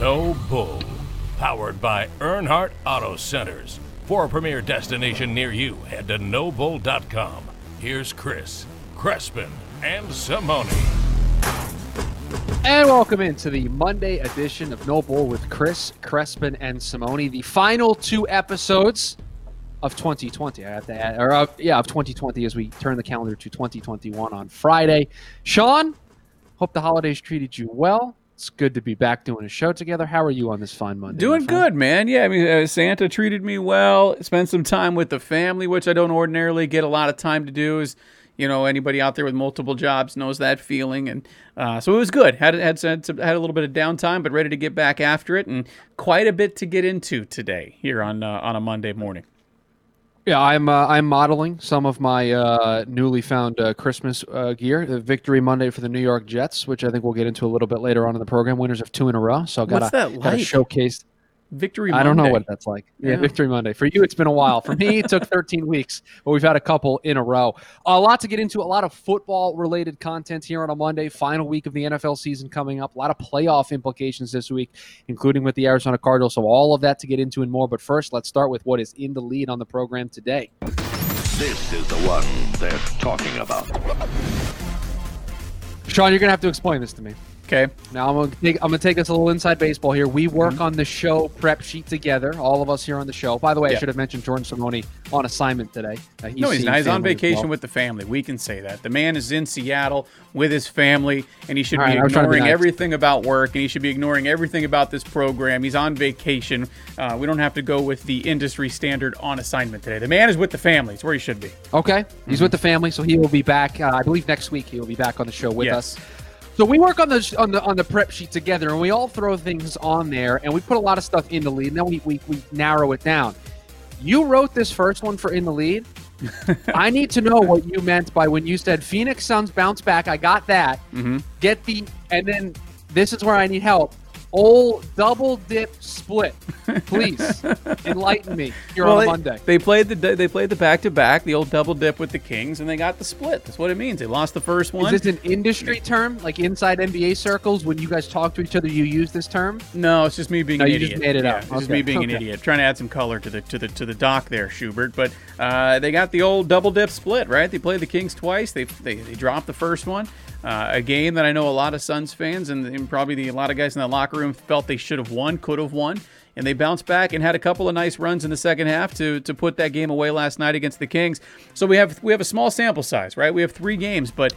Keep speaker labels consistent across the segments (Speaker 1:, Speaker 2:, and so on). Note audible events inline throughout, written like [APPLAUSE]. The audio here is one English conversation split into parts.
Speaker 1: No Bull. Powered by Earnhardt Auto Centers. For a premier destination near you, head to nobull.com. Here's Chris, Crespin, and Simone.
Speaker 2: And welcome into the Monday edition of No Bull with Chris, Crespin, and Simone. The final two episodes of 2020. I have to add, or uh, yeah, of 2020 as we turn the calendar to 2021 on Friday. Sean, hope the holidays treated you well. It's good to be back doing a show together. How are you on this fine Monday?
Speaker 3: Doing good, man. Yeah, I mean, uh, Santa treated me well. Spent some time with the family, which I don't ordinarily get a lot of time to do. Is you know anybody out there with multiple jobs knows that feeling, and uh, so it was good. Had had had, some, had a little bit of downtime, but ready to get back after it, and quite a bit to get into today here on uh, on a Monday morning.
Speaker 2: Yeah, I'm uh, I'm modeling some of my uh, newly found uh, Christmas uh, gear. The Victory Monday for the New York Jets, which I think we'll get into a little bit later on in the program. Winners of two in a row, so got
Speaker 3: What's that
Speaker 2: to got to
Speaker 3: like?
Speaker 2: showcase.
Speaker 3: Victory.
Speaker 2: I don't know what that's like. Yeah,
Speaker 3: Yeah.
Speaker 2: Victory Monday. For you, it's been a while. For me, it took 13 weeks, but we've had a couple in a row. A lot to get into, a lot of football related content here on a Monday, final week of the NFL season coming up, a lot of playoff implications this week, including with the Arizona Cardinals. So, all of that to get into and more. But first, let's start with what is in the lead on the program today.
Speaker 4: This is the one they're talking about.
Speaker 2: Sean, you're going to have to explain this to me.
Speaker 3: Okay.
Speaker 2: Now I'm gonna take I'm gonna take us a little inside baseball here. We work
Speaker 3: Mm-hmm.
Speaker 2: on the show prep sheet together, all of us here on the show. By the way, I should have mentioned Jordan Simone on assignment today. Uh,
Speaker 3: No, he's not. He's on vacation
Speaker 2: well.
Speaker 3: with the family. We can say that. The man is in Seattle with his family, and he should
Speaker 2: All
Speaker 3: be
Speaker 2: right, I was trying to be
Speaker 3: ignoring
Speaker 2: nice.
Speaker 3: everything about work, and he should be ignoring everything about this program. He's on vacation. Uh, we don't have to go with the industry standard on assignment today. The man is with the family. It's where he should be.
Speaker 2: Okay, he's
Speaker 3: Mm-hmm.
Speaker 2: with the family, so he will be back. Uh, I believe next week he will be back on the show with
Speaker 3: Yes.
Speaker 2: us. So we work on the on the on the prep sheet together, and we all throw things on there, and we put a lot of stuff in the lead, and then we we, we narrow it down. You wrote this first one for in the lead. [LAUGHS] I need to know what you meant by when you said Phoenix Suns bounce back. I got that.
Speaker 3: Mm-hmm.
Speaker 2: Get the and then this is where I need help. Old double dip split, please [LAUGHS] enlighten me here on a
Speaker 3: they,
Speaker 2: Monday.
Speaker 3: they played the they played the back to back, the old double dip with the Kings, and they got the split. That's what it means. They lost the first one.
Speaker 2: Is this an industry term, like inside NBA circles? When you guys talk to each other, you use this term?
Speaker 3: No, it's just me being
Speaker 2: No,
Speaker 3: an
Speaker 2: you
Speaker 3: idiot.
Speaker 2: just made it
Speaker 3: yeah,
Speaker 2: up.
Speaker 3: It's just me being an idiot, trying to add some color to the to the to the doc there, Schubert. But uh, they got the old double dip split, right? They played the Kings twice. They they, they dropped the first one. Uh, a game that I know a lot of Suns fans and, and probably the, a lot of guys in the locker room felt they should have won, could have won, and they bounced back and had a couple of nice runs in the second half to to put that game away last night against the Kings. So we have we have a small sample size, right? We have three games, but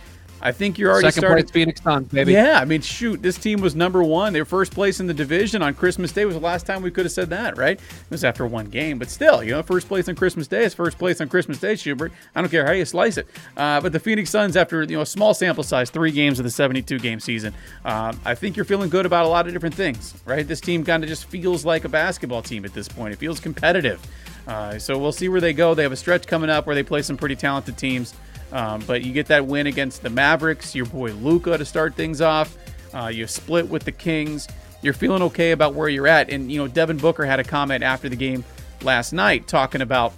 Speaker 3: I think you're already
Speaker 2: Second
Speaker 3: starting.
Speaker 2: place Phoenix Suns, baby.
Speaker 3: Yeah, I mean, shoot, this team was number one. They were first place in the division on Christmas Day. Was the last time we could have said that, right? It was after one game, but still, you know, first place on Christmas Day is first place on Christmas Day, Schubert. I don't care how you slice it. Uh, but the Phoenix Suns, after you know a small sample size, three games of the 72 game season, um, I think you're feeling good about a lot of different things, right? This team kind of just feels like a basketball team at this point. It feels competitive. Uh, so we'll see where they go. They have a stretch coming up where they play some pretty talented teams. Um, but you get that win against the Mavericks, your boy Luka to start things off. Uh, you split with the Kings. You're feeling okay about where you're at. And, you know, Devin Booker had a comment after the game last night talking about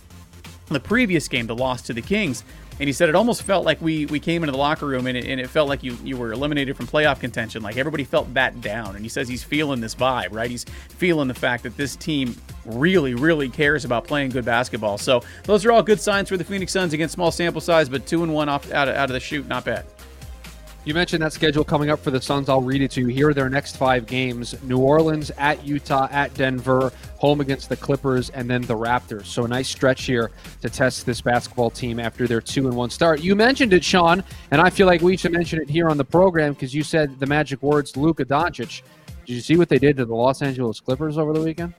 Speaker 3: the previous game, the loss to the Kings. And he said it almost felt like we we came into the locker room and it, and it felt like you you were eliminated from playoff contention. Like everybody felt that down. And he says he's feeling this vibe, right? He's feeling the fact that this team really, really cares about playing good basketball. So those are all good signs for the Phoenix Suns against small sample size, but two and one off out of, out of the shoot, not bad.
Speaker 2: You mentioned that schedule coming up for the Suns. I'll read it to you. Here are their next five games New Orleans, at Utah, at Denver, home against the Clippers, and then the Raptors. So a nice stretch here to test this basketball team after their two and one start. You mentioned it, Sean, and I feel like we should mention it here on the program because you said the magic words Luka Doncic. Did you see what they did to the Los Angeles Clippers over the weekend?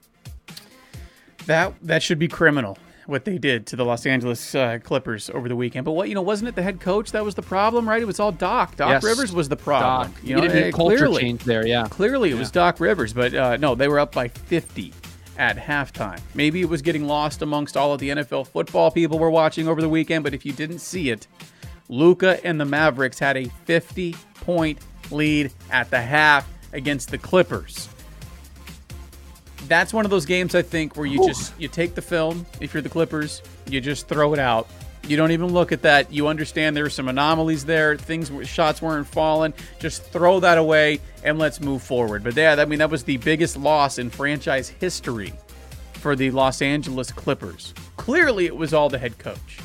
Speaker 3: That that should be criminal. What they did to the Los Angeles uh, Clippers over the weekend, but what you know wasn't it the head coach that was the problem, right? It was all Doc. Doc
Speaker 2: Yes.
Speaker 3: Rivers was the problem.
Speaker 2: Doc.
Speaker 3: You know,
Speaker 2: he did a culture
Speaker 3: clearly,
Speaker 2: change there, yeah.
Speaker 3: Clearly, it was Doc Rivers, but uh, no, they were up by 50 at halftime. Maybe it was getting lost amongst all of the NFL football people we're watching over the weekend, but if you didn't see it, Luka and the Mavericks had a 50 point lead at the half against the Clippers. That's one of those games I think where you just you take the film if you're the Clippers, you just throw it out You don't even look at that. You understand there's some anomalies there. Things, shots weren't falling. Just throw that away and let's move forward. But yeah, I mean that was the biggest loss in franchise history for the Los Angeles Clippers. Clearly, it was all the head coach.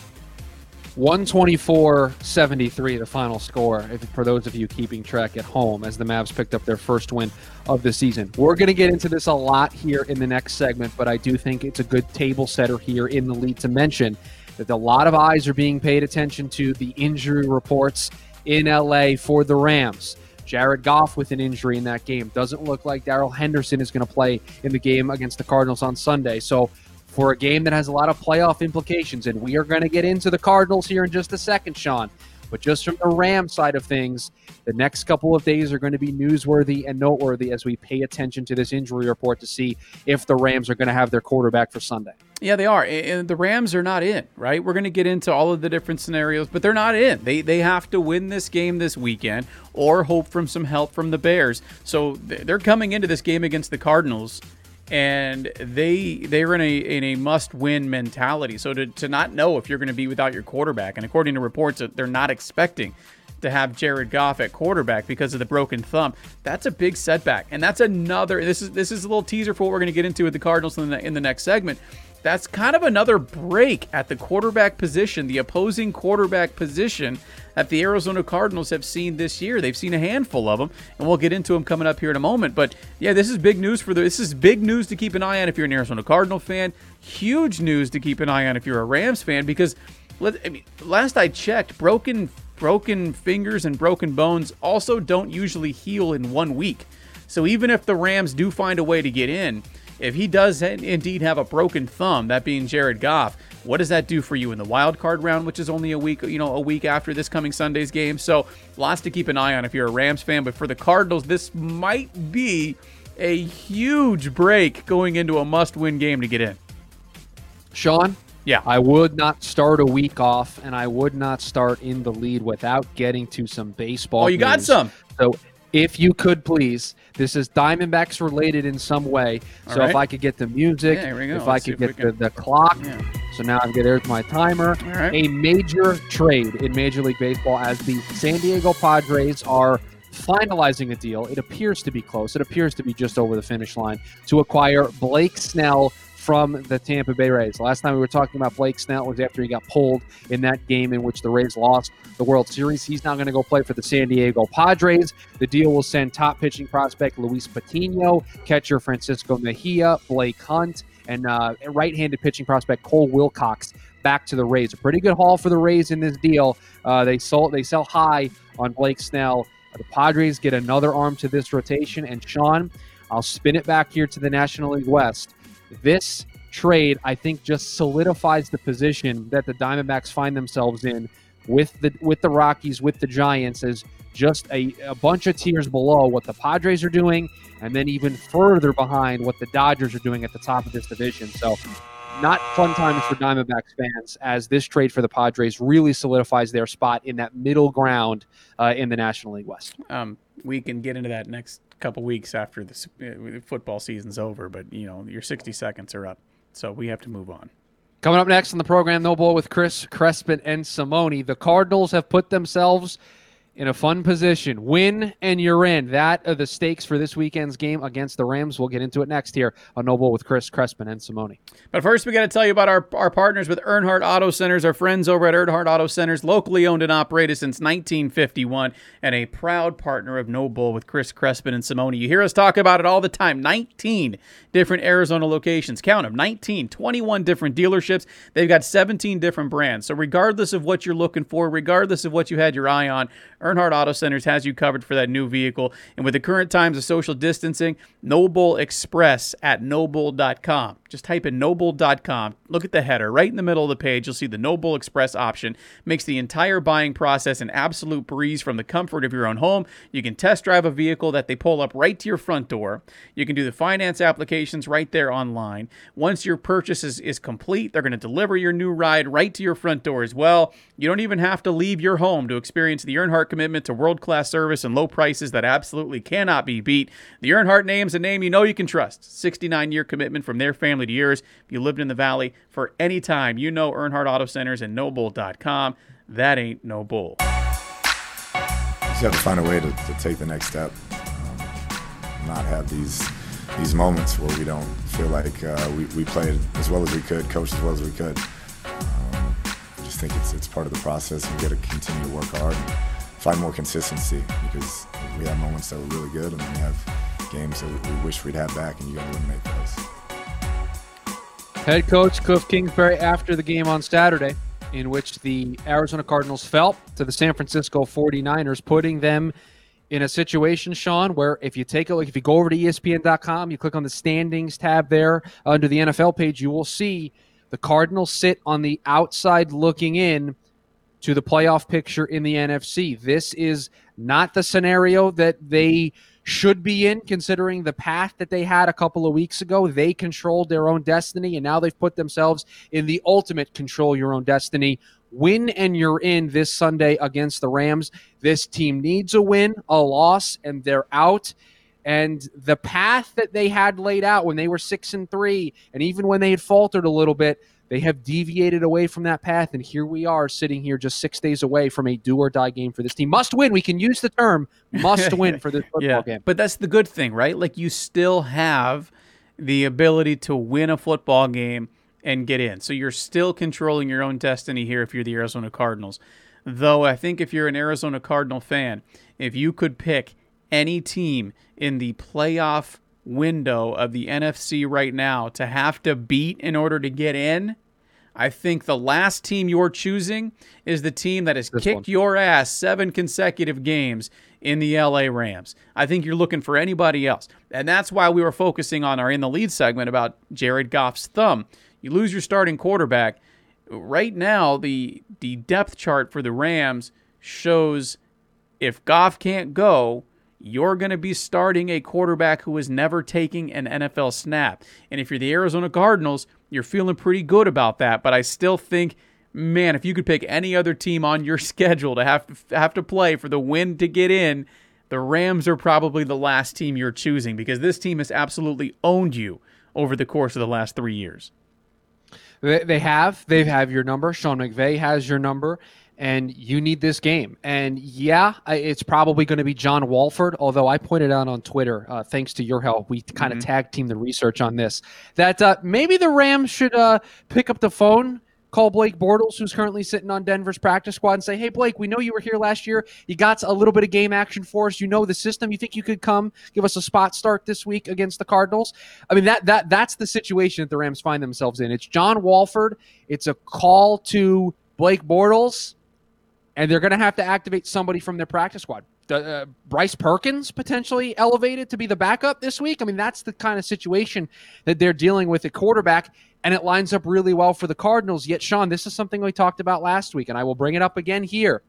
Speaker 2: 124-73 the final score if, for those of you keeping track at home as the Mavs picked up their first win of the season. We're going to get into this a lot here in the next segment, but I do think it's a good table setter here in the lead to mention that a lot of eyes are being paid attention to the injury reports in LA for the Rams. Jared Goff with an injury in that game. Doesn't look like Darrell Henderson is going to play in the game against the Cardinals on Sunday. So, for a game that has a lot of playoff implications, and we are going to get into the Cardinals here in just a second, Sean. But just from the Ram side of things, the next couple of days are going to be newsworthy and noteworthy as we pay attention to this injury report to see if the Rams are going to have their quarterback for Sunday.
Speaker 3: Yeah, they are. And the Rams are not in, right? We're going to get into all of the different scenarios, but they're not in. They they have to win this game this weekend or hope from some help from the Bears. So they're coming into this game against the Cardinals and they they're in a in a must win mentality. So to, to not know if you're going to be without your quarterback, and according to reports, uh, they're not expecting to have Jared Goff at quarterback because of the broken thumb. That's a big setback, and that's another. This is this is a little teaser for what we're going to get into with the Cardinals in the in the next segment. That's kind of another break at the quarterback position, the opposing quarterback position that the Arizona Cardinals have seen this year. They've seen a handful of them, and we'll get into them coming up here in a moment. But yeah, this is big news for the. This is big news to keep an eye on if you're an Arizona Cardinal fan. Huge news to keep an eye on if you're a Rams fan because, I mean, last I checked, broken broken fingers and broken bones also don't usually heal in one week. So even if the Rams do find a way to get in, if he does indeed have a broken thumb, that being Jared Goff, what does that do for you in the wild card round, which is only a week, you know, a week after this coming Sunday's game? So lots to keep an eye on if you're a Rams fan. But for the Cardinals, this might be a huge break going into a must-win game to get in.
Speaker 2: Sean,
Speaker 3: yeah,
Speaker 2: I would not start a week off, and I would not start in the lead without getting to some baseball.
Speaker 3: Oh, you
Speaker 2: news.
Speaker 3: got some.
Speaker 2: So if you could please. This is diamondbacks related in some way. So
Speaker 3: right.
Speaker 2: if i could get the music
Speaker 3: yeah,
Speaker 2: if i could get the, the clock.
Speaker 3: Yeah.
Speaker 2: so now i've got there's my timer.
Speaker 3: Right.
Speaker 2: a major trade in major league baseball as the san diego padres are finalizing a deal. It appears to be close. It appears to be just over the finish line to acquire blake snell from the Tampa Bay Rays. Last time we were talking about Blake Snell was after he got pulled in that game in which the Rays lost the World Series. He's now going to go play for the San Diego Padres. The deal will send top pitching prospect Luis Patino, catcher Francisco Mejia, Blake Hunt, and uh, right-handed pitching prospect Cole Wilcox back to the Rays. A pretty good haul for the Rays in this deal. Uh, they sold they sell high on Blake Snell. The Padres get another arm to this rotation, and Sean, I'll spin it back here to the National League West. This trade, I think, just solidifies the position that the Diamondbacks find themselves in with the with the Rockies, with the Giants, as just a, a bunch of tiers below what the Padres are doing, and then even further behind what the Dodgers are doing at the top of this division. So, not fun times for Diamondbacks fans as this trade for the Padres really solidifies their spot in that middle ground uh, in the National League West.
Speaker 3: Um, we can get into that next couple weeks after the uh, football season's over, but you know your 60 seconds are up, so we have to move on.
Speaker 2: Coming up next on the program, No Bull with Chris Crespin and Simone. The Cardinals have put themselves in a fun position. Win and you're in. That are the stakes for this weekend's game against the Rams. We'll get into it next here on No Bull with Chris Crespin and Simone.
Speaker 3: But first, we got to tell you about our, our partners with Earnhardt Auto Centers, our friends over at Earnhardt Auto Centers, locally owned and operated since 1951, and a proud partner of No Bull with Chris Crespin and Simone. You hear us talk about it all the time. 19 different Arizona locations. Count them 19, 21 different dealerships. They've got 17 different brands. So, regardless of what you're looking for, regardless of what you had your eye on, Earnhardt Auto Centers has you covered for that new vehicle. And with the current times of social distancing, No Bull Express at nobull.com. Just type in nobull.com. Look at the header. Right in the middle of the page, you'll see the No Bull Express option. Makes the entire buying process an absolute breeze from the comfort of your own home. You can test drive a vehicle that they pull up right to your front door. You can do the finance applications right there online. Once your purchase is, is complete, they're going to deliver your new ride right to your front door as well. You don't even have to leave your home to experience the Earnhardt commitment to world class service and low prices that absolutely cannot be beat. The Earnhardt name's a name you know you can trust. 69 year commitment from their family to yours. If you lived in the Valley for any time, you know Earnhardt Auto Centers and nobull.com. That ain't no bull.
Speaker 5: You just have to find a way to, to take the next step. Um, not have these these moments where we don't feel like uh, we, we played as well as we could, coached as well as we could. Um, I just think it's, it's part of the process. We got to continue to work hard and find more consistency because we have moments that were really good and then we have games that we, we wish we'd have back, and you got to eliminate those.
Speaker 2: Head coach Cliff Kingsbury after the game on Saturday, in which the Arizona Cardinals fell to the San Francisco 49ers, putting them in a situation, Sean, where if you take a look, if you go over to ESPN.com, you click on the standings tab there under the NFL page, you will see the Cardinals sit on the outside looking in to the playoff picture in the NFC. This is not the scenario that they should be in, considering the path that they had a couple of weeks ago. They controlled their own destiny, and now they've put themselves in the ultimate control your own destiny. Win and you're in this Sunday against the Rams. This team needs a win, a loss, and they're out. And the path that they had laid out when they were six and three, and even when they had faltered a little bit, they have deviated away from that path, and here we are sitting here just six days away from a do or die game for this team. Must win. We can use the term must [LAUGHS] win for this football
Speaker 3: yeah,
Speaker 2: game.
Speaker 3: But that's the good thing, right? Like you still have the ability to win a football game and get in. So you're still controlling your own destiny here if you're the Arizona Cardinals. Though I think if you're an Arizona Cardinal fan, if you could pick any team in the playoff window of the NFC right now to have to beat in order to get in, I think the last team you're choosing is the team that has
Speaker 2: This
Speaker 3: kicked
Speaker 2: one.
Speaker 3: your ass seven consecutive games in the LA Rams. I think you're looking for anybody else. And that's why we were focusing on our in the lead segment about Jared Goff's thumb. You lose your starting quarterback. Right now, the the depth chart for the Rams shows if Goff can't go, you're going to be starting a quarterback who is never taking an NFL snap. And if you're the Arizona Cardinals, you're feeling pretty good about that. But I still think, man, if you could pick any other team on your [LAUGHS] schedule to have to have to play for the win to get in, the Rams are probably the last team you're choosing because this team has absolutely owned you over the course of the last three years.
Speaker 2: They, have. They have your number. Sean McVay has your number, and you need this game. And yeah, it's probably going to be John Wolford. Although I pointed out on Twitter, uh, thanks to your help, we kind of tag team the research on this that uh, maybe the Rams should uh, pick up the phone. Call Blake Bortles, who's currently sitting on Denver's practice squad, and say, "Hey, Blake, we know you were here last year. You got a little bit of game action for us. You know the system. You think you could come give us a spot start this week against the Cardinals?" I mean, that that that's the situation that the Rams find themselves in. It's John Wolford. It's a call to Blake Bortles, and they're going to have to activate somebody from their practice squad. The, uh, Bryce Perkins potentially elevated to be the backup this week. I mean, that's the kind of situation that they're dealing with at quarterback, and it lines up really well for the Cardinals. Yet, Sean, this is something we talked about last week, and I will bring it up again here.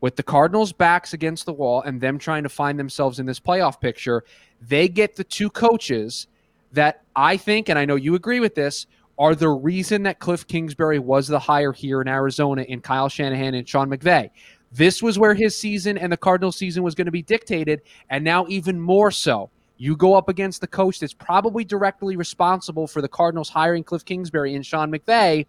Speaker 2: With the Cardinals' backs against the wall and them trying to find themselves in this playoff picture, they get the two coaches that I think, and I know you agree with this, are the reason that Cliff Kingsbury was the hire here in Arizona in Kyle Shanahan and Sean McVay. This was where his season and the Cardinals season was going to be dictated, and now even more so. You go up against the coach that's probably directly responsible for the Cardinals hiring Cliff Kingsbury and Sean McVay,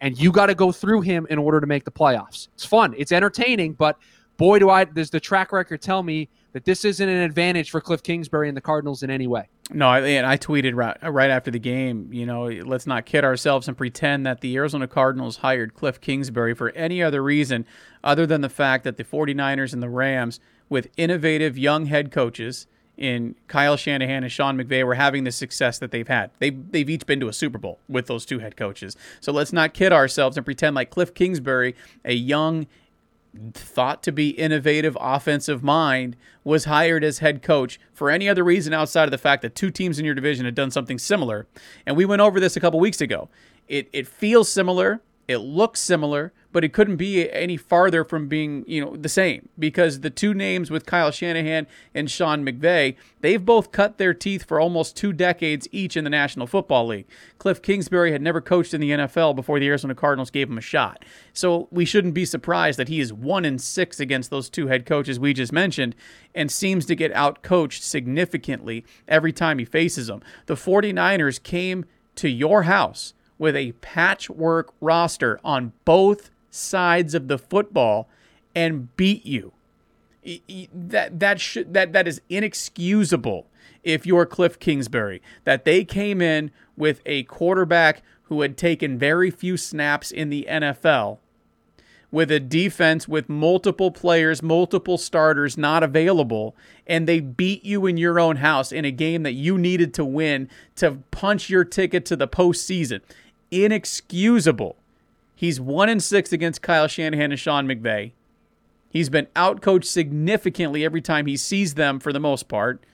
Speaker 2: and you got to go through him in order to make the playoffs. It's fun, it's entertaining, but boy, do I does the track record tell me that this isn't an advantage for Cliff Kingsbury and the Cardinals in any way.
Speaker 3: No, I, and I tweeted right, right after the game, you know, let's not kid ourselves and pretend that the Arizona Cardinals hired Cliff Kingsbury for any other reason other than the fact that the 49ers and the Rams, with innovative young head coaches in Kyle Shanahan and Sean McVay, were having the success that they've had. They've, they've each been to a Super Bowl with those two head coaches. So let's not kid ourselves and pretend like Cliff Kingsbury, a young thought to be innovative offensive mind was hired as head coach for any other reason outside of the fact that two teams in your division had done something similar. And we went over this a couple weeks ago. It it feels similar, it looks similar, but it couldn't be any farther from being, you know, the same because the two names with Kyle Shanahan and Sean McVay, they've both cut their teeth for almost two decades each in the National Football League. Cliff Kingsbury had never coached in the NFL before the Arizona Cardinals gave him a shot. So we shouldn't be surprised that he is 1 in 6 against those two head coaches we just mentioned and seems to get outcoached significantly every time he faces them. The 49ers came to your house with a patchwork roster on both sides of the football and beat you. That that should that that is inexcusable if you're Cliff Kingsbury that they came in with a quarterback who had taken very few snaps in the NFL with a defense with multiple players, multiple starters not available, and they beat you in your own house in a game that you needed to win to punch your ticket to the postseason. Inexcusable. He's one in six against Kyle Shanahan and Sean McVay. He's been outcoached significantly every time he sees them for the most part.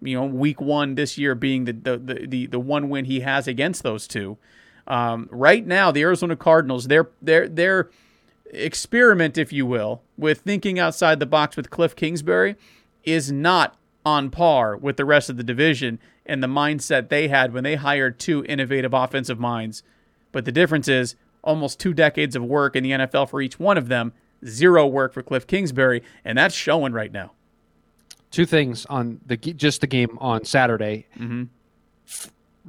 Speaker 3: You know, week one this year being the the the, the, the one win he has against those two. Um, right now, the Arizona Cardinals, their their their experiment, if you will, with thinking outside the box with Cliff Kingsbury is not on par with the rest of the division and the mindset they had when they hired two innovative offensive minds. But the difference is almost two decades of work in the NFL for each one of them, zero work for Cliff Kingsbury, and that's showing right now.
Speaker 2: Two things on the just the game on Saturday. Mm-hmm.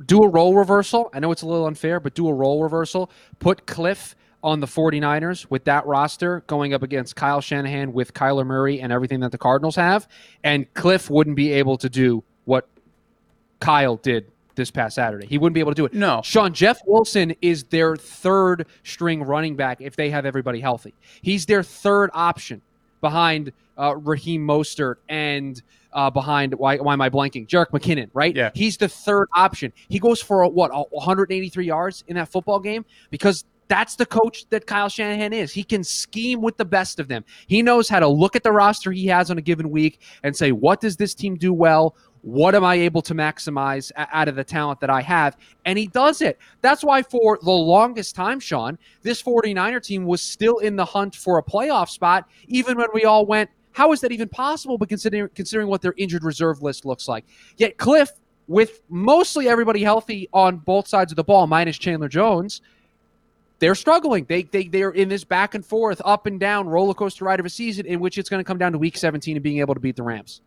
Speaker 2: Do a role reversal. I know it's a little unfair, but do a role reversal. Put Cliff on the 49ers with that roster going up against Kyle Shanahan with Kyler Murray and everything that the Cardinals have. And Cliff wouldn't be able to do what Kyle did this past Saturday. He wouldn't be able to do it.
Speaker 3: No.
Speaker 2: Sean Jeff Wilson is their third string running back if they have everybody healthy. He's their third option behind uh, Raheem Mostert and uh, behind why, why am I blanking? Jerick McKinnon, right?
Speaker 3: Yeah.
Speaker 2: He's the third option. He goes for a, what 183 yards in that football game because that's the coach that Kyle Shanahan is. He can scheme with the best of them. He knows how to look at the roster he has on a given week and say, what does this team do well? What am I able to maximize out of the talent that I have? And he does it. That's why, for the longest time, Sean, this 49er team was still in the hunt for a playoff spot, even when we all went, how is that even possible? But considering, considering what their injured reserve list looks like. Yet, Cliff, with mostly everybody healthy on both sides of the ball, minus Chandler Jones, they're struggling. They they they're in this back and forth, up and down roller coaster ride of a season in which it's going to come down to week 17 and being able to beat the Rams.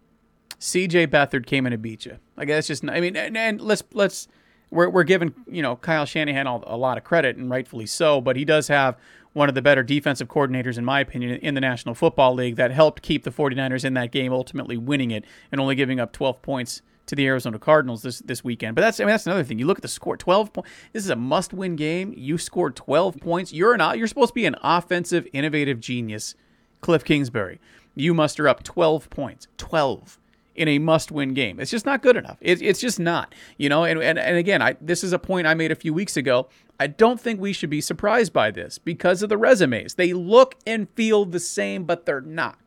Speaker 3: CJ Beathard came in to beat you. I guess just I mean, and, and let's let's we're we're giving you know Kyle Shanahan all, a lot of credit and rightfully so, but he does have one of the better defensive coordinators in my opinion in the National Football League that helped keep the 49ers in that game, ultimately winning it and only giving up 12 points to the Arizona Cardinals this this weekend. But that's I mean that's another thing. You look at the score, twelve points. This is a must-win game. You scored twelve points. You're an you're supposed to be an offensive, innovative genius, Cliff Kingsbury. You muster up twelve points. Twelve in a must-win game. It's just not good enough. It, it's just not. You know. And and, and again, I, this is a point I made a few weeks ago. I don't think we should be surprised by this because of the resumes. They look and feel the same, but they're not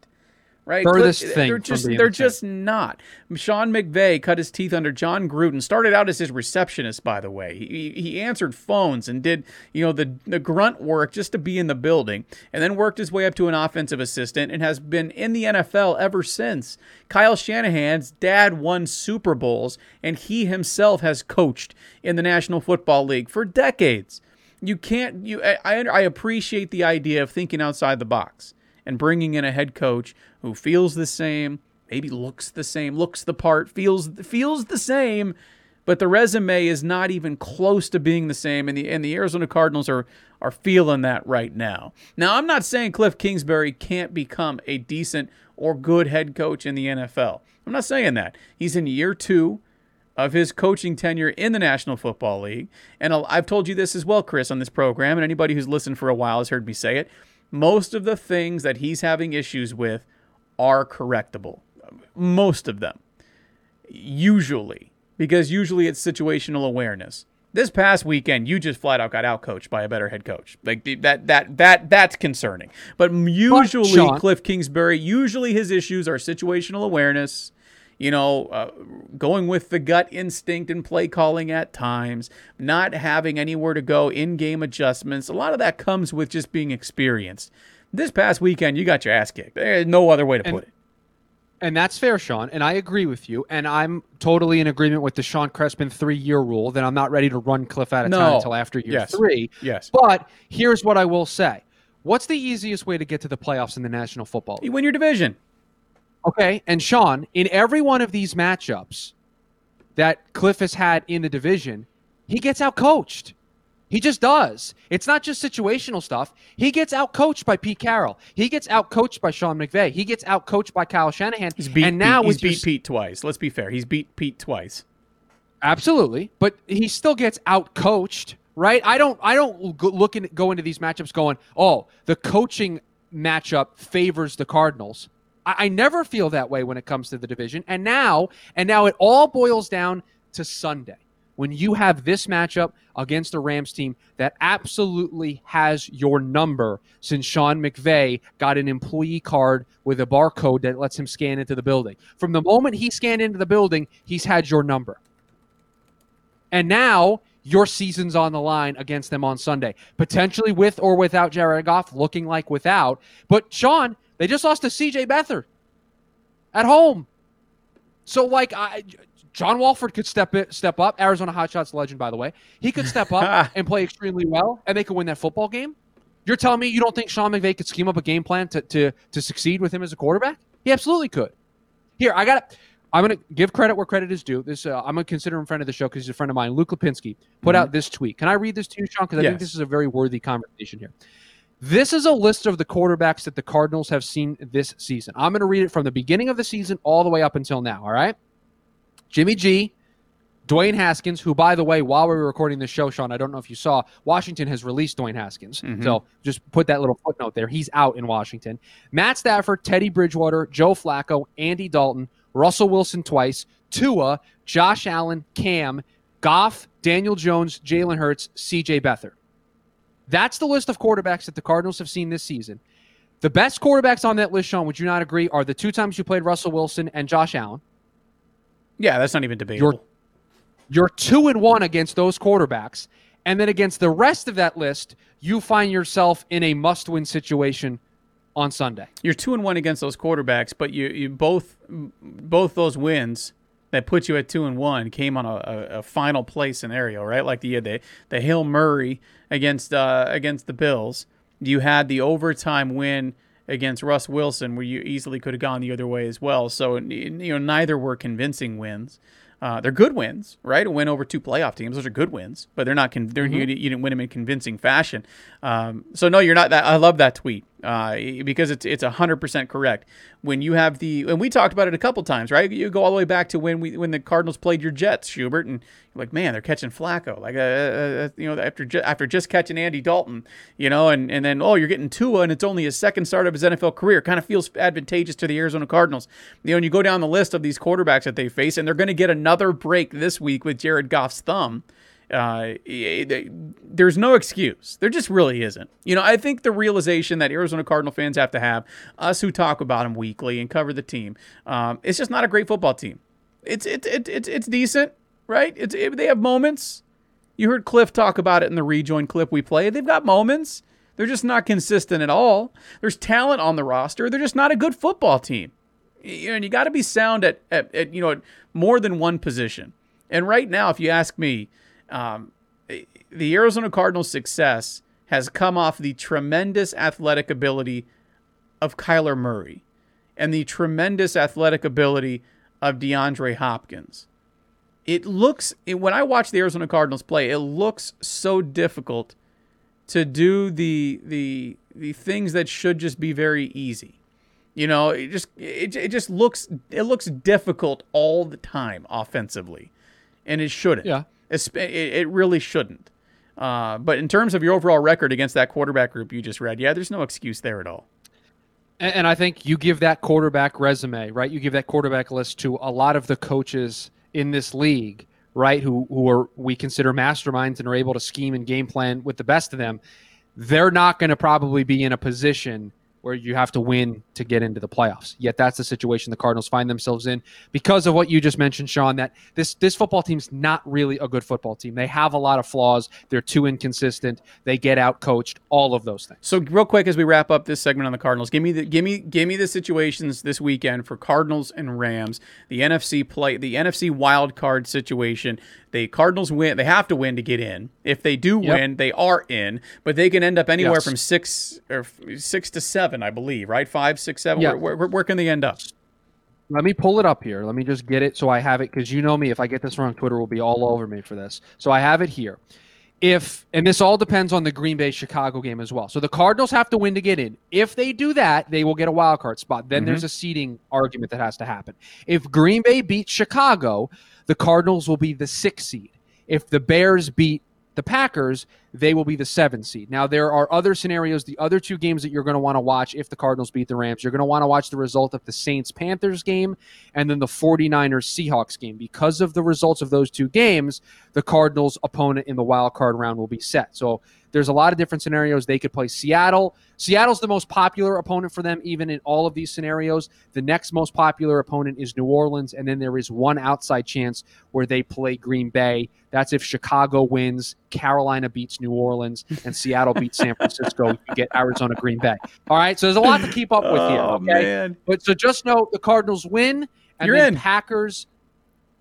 Speaker 3: right?
Speaker 2: Furthest thing
Speaker 3: they're just they're just not. Sean McVay cut his teeth under Jon Gruden. Started out as his receptionist, by the way. He he answered phones and did you know the the grunt work just to be in the building, and then worked his way up to an offensive assistant and has been in the NFL ever since. Kyle Shanahan's dad won Super Bowls, and he himself has coached in the National Football League for decades. You can't you I, I appreciate the idea of thinking outside the box and bringing in a head coach who feels the same, maybe looks the same, looks the part, feels feels the same, but the resume is not even close to being the same and the and the Arizona Cardinals are are feeling that right now. Now, I'm not saying Cliff Kingsbury can't become a decent or good head coach in the NFL. I'm not saying that. He's in year 2 of his coaching tenure in the National Football League. And I've told you this as well, Chris, on this program, and anybody who's listened for a while has heard me say it most of the things that he's having issues with are correctable. Most of them. Usually. Because usually it's situational awareness. This past weekend, you just flat out got outcoached by a better head coach. Like that, that, that, that's concerning. But usually, but Cliff Kingsbury, usually his issues are situational awareness. You know, uh, going with the gut instinct and play calling at times, not having anywhere to go, in game adjustments. A lot of that comes with just being experienced. This past weekend, you got your ass kicked. There's no other way to
Speaker 2: And-
Speaker 3: put it.
Speaker 2: And that's fair, Sean. And I agree with you. And I'm totally in agreement with the Sean Crespin three year rule that I'm not ready to run Cliff out of town
Speaker 3: No.
Speaker 2: until after year
Speaker 3: Yes.
Speaker 2: three.
Speaker 3: Yes.
Speaker 2: But here's what I will say What's the easiest way to get to the playoffs in the National Football League?
Speaker 3: You win your division.
Speaker 2: Okay. And Sean, in every one of these matchups that Cliff has had in the division, he gets out coached. He just does. It's not just situational stuff. He gets out coached by Pete Carroll. He gets out coached by Sean McVay. He gets out coached by Kyle Shanahan.
Speaker 3: He's beat,
Speaker 2: and now
Speaker 3: he's beat Pete twice. Let's be fair. He's beat Pete twice.
Speaker 2: Absolutely, but he still gets out coached, right? I don't I don't look in, go into these matchups going, "Oh, the coaching matchup favors the Cardinals." I, I never feel that way when it comes to the division. And now, and now it all boils down to Sunday. When you have this matchup against a Rams team that absolutely has your number since Sean McVay got an employee card with a barcode that lets him scan into the building. From the moment he scanned into the building, he's had your number. And now your season's on the line against them on Sunday, potentially with or without Jared Goff, looking like without. But Sean, they just lost to CJ Beathard at home. So, like, I, John Wolford could step it, step up. Arizona Hotshots legend, by the way. He could step up [LAUGHS] and play extremely well, and they could win that football game. You're telling me you don't think Sean McVay could scheme up a game plan to to, to succeed with him as a quarterback? He absolutely could. Here, I got. I'm going to give credit where credit is due. This uh, I'm going to consider him a friend of the show because he's a friend of mine. Luke Lipinski put out this tweet. Can I read this to you, Sean? Because I think this is a very worthy conversation here. This is a list of the quarterbacks that the Cardinals have seen this season. I'm going to read it from the beginning of the season all the way up until now. All right. Jimmy G, Dwayne Haskins, who, by the way, while we were recording this show, Sean, I don't know if you saw, Washington has released Dwayne Haskins. Mm-hmm. So just put that little footnote there. He's out in Washington. Matt Stafford, Teddy Bridgewater, Joe Flacco, Andy Dalton, Russell Wilson twice, Tua, Josh Allen, Cam, Goff, Daniel Jones, Jalen Hurts, CJ Beathard. That's the list of quarterbacks that the Cardinals have seen this season. The best quarterbacks on that list, Sean, would you not agree, are the two times you played Russell Wilson and Josh Allen.
Speaker 3: Yeah, that's not even debatable.
Speaker 2: You're two and one against those quarterbacks. And then against the rest of that list, you find yourself in a must win situation on Sunday.
Speaker 3: You're two and one against those quarterbacks, but you you both both those wins that put you at two and one came on a, a, a final play scenario, right? Like the the the Hail Murray against uh, against the Bills. You had the overtime win against Russ Wilson, where you easily could have gone the other way as well. So you know neither were convincing wins. Uh, they're good wins, right? A win over two playoff teams; those are good wins, but they're not. Con- they're, you, you didn't win them in convincing fashion. Um, so no, you're not. That I love that tweet uh, because it's it's hundred percent correct. When you have the and we talked about it a couple times, right? You go all the way back to when we when the Cardinals played your Jets, Schubert, and you're like, man, they're catching Flacco, like uh, uh, you know after ju- after just catching Andy Dalton, you know, and and then oh, you're getting Tua, and it's only his second start of his NFL career. Kind of feels advantageous to the Arizona Cardinals. You know, and you go down the list of these quarterbacks that they face, and they're going to get another break this week with Jared Goff's thumb uh, there's no excuse. There just really isn't. You know, I think the realization that Arizona Cardinal fans have to have, us who talk about them weekly and cover the team, um, it's just not a great football team. It's it's it's it's, it's decent, right? It's it, they have moments. You heard Cliff talk about it in the rejoin clip we played. They've got moments. They're just not consistent at all. There's talent on the roster. They're just not a good football team. You know, and you got to be sound at, at, at you know at more than one position. And right now, if you ask me, um, the Arizona Cardinals' success has come off the tremendous athletic ability of Kyler Murray and the tremendous athletic ability of DeAndre Hopkins. It looks when I watch the Arizona Cardinals play, it looks so difficult to do the the the things that should just be very easy. You know, it just it, it just looks it looks difficult all the time offensively, and it shouldn't.
Speaker 2: Yeah.
Speaker 3: It really shouldn't. Uh, but in terms of your overall record against that quarterback group you just read, yeah, there's no excuse there at all.
Speaker 2: And, and I think you give that quarterback resume, right? You give that quarterback list to a lot of the coaches in this league, right? Who who are we consider masterminds and are able to scheme and game plan with the best of them. They're not going to probably be in a position where you have to win to get into the playoffs. Yet that's the situation the Cardinals find themselves in because of what you just mentioned, Sean. That this this football team's not really a good football team. They have a lot of flaws. They're too inconsistent. They get out coached. All of those things.
Speaker 3: So real quick as we wrap up this segment on the Cardinals, give me the give me give me the situations this weekend for Cardinals and Rams. The NFC play the NFC wild card situation. The Cardinals win. They have to win to get in. If they do
Speaker 2: Yep.
Speaker 3: win, they are in. But they can end up anywhere
Speaker 2: Yes.
Speaker 3: from six or f- six to seven, I believe. Right, five, six, seven.
Speaker 2: Yeah.
Speaker 3: Where, where, where can they end up?
Speaker 2: Let me pull it up here. Let me just get it so I have it because you know me. If I get this wrong, Twitter will be all over me for this. So I have it here. If and this all depends on the Green Bay Chicago game as well. So the Cardinals have to win to get in. If they do that, they will get a wild card spot. Then there's mm-hmm. a seeding argument that has to happen. If Green Bay beats Chicago, the Cardinals will be the sixth seed. If the Bears beat the Packers, they will be the seventh seed. Now, there are other scenarios. The other two games that you're going to want to watch if the Cardinals beat the Rams, you're going to want to watch the result of the Saints Panthers game and then the 49ers Seahawks game. Because of the results of those two games, the Cardinals' opponent in the wild card round will be set. So there's a lot of different scenarios. They could play Seattle. Seattle's the most popular opponent for them, even in all of these scenarios. The next most popular opponent is New Orleans, and then there is one outside chance where they play Green Bay. That's if Chicago wins, Carolina beats New Orleans, and Seattle beats San Francisco. You get Arizona, Green Bay. All right, so there's a lot to keep up with here.
Speaker 3: Oh,
Speaker 2: Okay,
Speaker 3: man.
Speaker 2: but so just know the Cardinals win, and
Speaker 3: You're
Speaker 2: then
Speaker 3: in.
Speaker 2: Packers.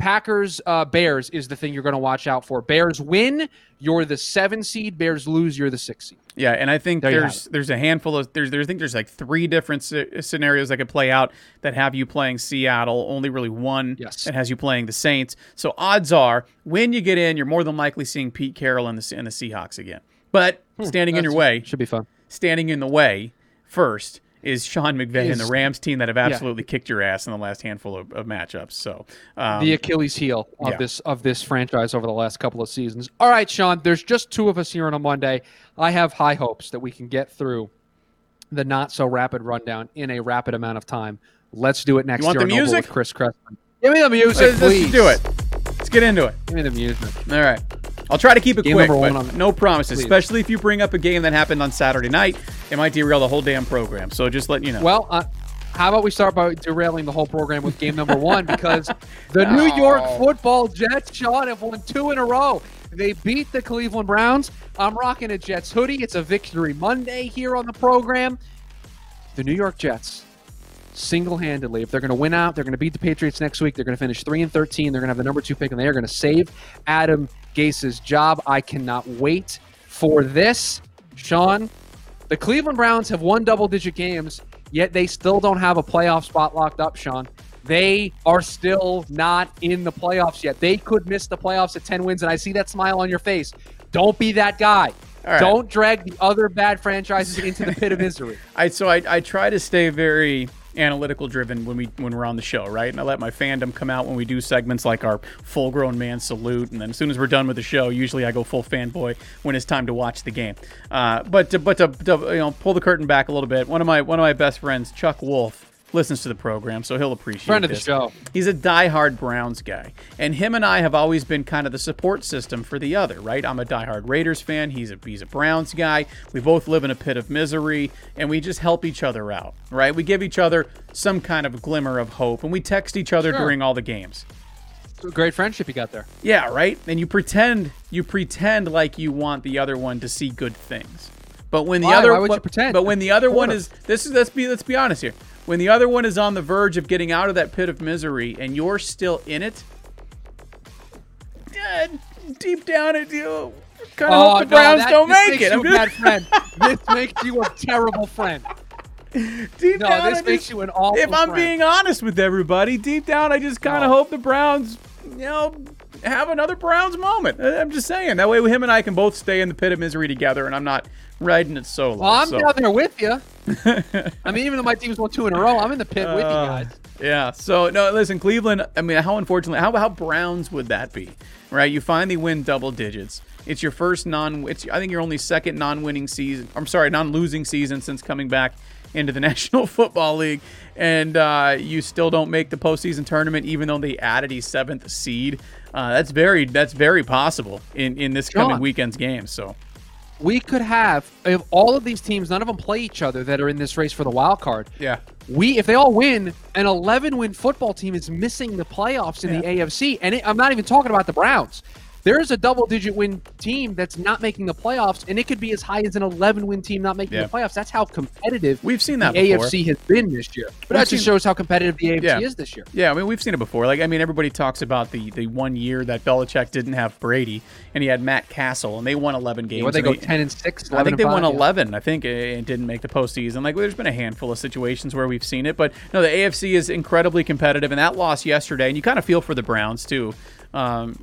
Speaker 2: Packers uh, Bears is the thing you're going to watch out for. Bears win, you're the seven seed. Bears lose, you're the six seed.
Speaker 3: Yeah, and I think
Speaker 2: There
Speaker 3: there's there's a handful of there's there's I think there's like three different sce- scenarios that could play out that have you playing Seattle. Only really one
Speaker 2: Yes.
Speaker 3: that has you playing the Saints. So odds are when you get in, you're more than likely seeing Pete Carroll and the and the Seahawks again. But standing in your
Speaker 2: Hmm,
Speaker 3: way,
Speaker 2: should be fun.
Speaker 3: standing in the way first is Sean McVay and the Rams team that have absolutely kicked your ass in the last handful of, of matchups. So um,
Speaker 2: the Achilles heel of
Speaker 3: yeah.
Speaker 2: this of this franchise over the last couple of seasons. All right, Sean. There's just two of us here on a Monday. I have high hopes that we can get through the not so rapid rundown in a rapid amount of time. Let's do it next
Speaker 3: You want
Speaker 2: year.
Speaker 3: the music?
Speaker 2: with Chris Crespin. Give me the music,
Speaker 3: let's, let's do it. Let's get into it.
Speaker 2: Give me the music.
Speaker 3: All right. I'll try to keep it
Speaker 2: Game
Speaker 3: quick, but no promises.
Speaker 2: Please.
Speaker 3: Especially if you bring up a game that happened on Saturday night, it might derail the whole damn program. So just let you know.
Speaker 2: Well, uh, how about we start by derailing the whole program with game number one because [LAUGHS] the New York Football Jets, Sean, have won two in a row. They beat the Cleveland Browns. I'm rocking a Jets hoodie. It's a victory Monday here on the program. The New York Jets, single-handedly, if they're going to win out, they're going to beat the Patriots next week. They're going to finish three and 13. They're going to have the number two pick, and they are going to save Adam Gase's job. I cannot wait for this, Sean. The Cleveland Browns have won double digit games, yet they still don't have a playoff spot locked up, Sean. They are still not in the playoffs yet. They could miss the playoffs at 10 wins, and I see that smile on your face. Don't be that guy.
Speaker 3: Right.
Speaker 2: Don't drag the other bad franchises into the pit of misery. [LAUGHS]
Speaker 3: I so I, I try to stay very analytical driven when we when we're on the show, right? And I let my fandom come out when we do segments like our full grown man salute, and then as soon as we're done with the show, usually I go full fanboy when it's time to watch the game. Uh, but to, but to, to you know pull the curtain back a little bit, one of my one of my best friends, Chuck Wolf, listens to the program, so he'll appreciate
Speaker 2: Friend of the show.
Speaker 3: He's a diehard Browns guy, and him and I have always been kind of the support system for the other, right? I'm a diehard Raiders fan. He's a he's a Browns guy. We both live in a pit of misery, and we just help each other out, right? We give each other some kind of glimmer of hope, and we text each other
Speaker 2: Sure.
Speaker 3: during all the games.
Speaker 2: Great friendship you got there.
Speaker 3: Yeah, right. And you pretend you pretend like you want the other one to see good things, but when the
Speaker 2: Why?
Speaker 3: other
Speaker 2: Why would you
Speaker 3: but-
Speaker 2: pretend?
Speaker 3: But when the other one is this is let's be let's be honest here. When the other one is on the verge of getting out of that pit of misery and you're still in it, eh, deep down it you kind of
Speaker 2: Oh,
Speaker 3: hope the
Speaker 2: no,
Speaker 3: Browns
Speaker 2: that-
Speaker 3: don't make
Speaker 2: makes
Speaker 3: it.
Speaker 2: You
Speaker 3: I'm [LAUGHS]
Speaker 2: a bad friend. this makes you a terrible friend.
Speaker 3: deep
Speaker 2: No,
Speaker 3: down,
Speaker 2: this makes
Speaker 3: just-
Speaker 2: you an awful
Speaker 3: If I'm
Speaker 2: friend.
Speaker 3: being honest with everybody, deep down, I just kind of
Speaker 2: No.
Speaker 3: hope the Browns, you know, have another Browns moment. I'm just saying. That way, him and I can both stay in the pit of misery together, and I'm not riding it solo.
Speaker 2: Well, I'm
Speaker 3: so.
Speaker 2: down there with you. [LAUGHS] I mean, even though my team's won two in a row, I'm in the pit with you
Speaker 3: Uh,
Speaker 2: guys.
Speaker 3: Yeah. So no, listen, Cleveland. I mean, how unfortunately, how how Browns would that be, right? You finally win double digits. It's your first non. It's I think your only second non-winning season. I'm sorry, non-losing season since coming back into the [LAUGHS] National Football League, and uh, you still don't make the postseason tournament, even though they added a seventh seed. Uh, that's very that's very possible in in this coming weekend's game. So
Speaker 2: we could have if all of these teams, none of them play each other that are in this race for the wild card.
Speaker 3: Yeah.
Speaker 2: We, if they all win, an 11 win football team is missing the playoffs in the AFC. And it, I'm not even talking about the Browns. There's a double digit win team that's not making the playoffs, and it could be as high as an 11 win team not making
Speaker 3: Yeah.
Speaker 2: the playoffs. That's how competitive
Speaker 3: We've seen that
Speaker 2: the
Speaker 3: before.
Speaker 2: AFC has been this year. But that just shows how competitive the AFC
Speaker 3: Yeah.
Speaker 2: is this year.
Speaker 3: Yeah, I mean we've seen it before. Like I mean, everybody talks about the the one year that Belichick didn't have Brady and he had Matt Cassel, and they won 11 games.
Speaker 2: What they go 10 and 6,
Speaker 3: I think they won
Speaker 2: 5, yeah.
Speaker 3: 11. I think eh, and didn't make the postseason. Like there's been a handful of situations where we've seen it, but no, the AFC is incredibly competitive, and that loss yesterday, and you kind of feel for the Browns too. Um,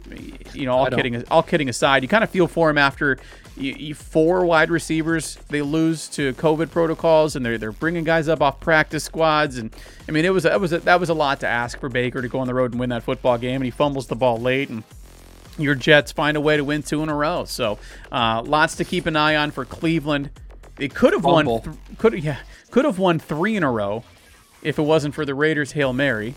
Speaker 3: you know, all kidding all kidding aside, you kind of feel for him after you, you four wide receivers they lose to COVID protocols, and they're they're bringing guys up off practice squads, and I mean it was that was a, that was a lot to ask for Baker to go on the road and win that football game, and he fumbles the ball late and your Jets find a way to win two in a row. So, uh, lots to keep an eye on for Cleveland. They could have won, th- could yeah, could have won three in a row if it wasn't for the Raiders hail mary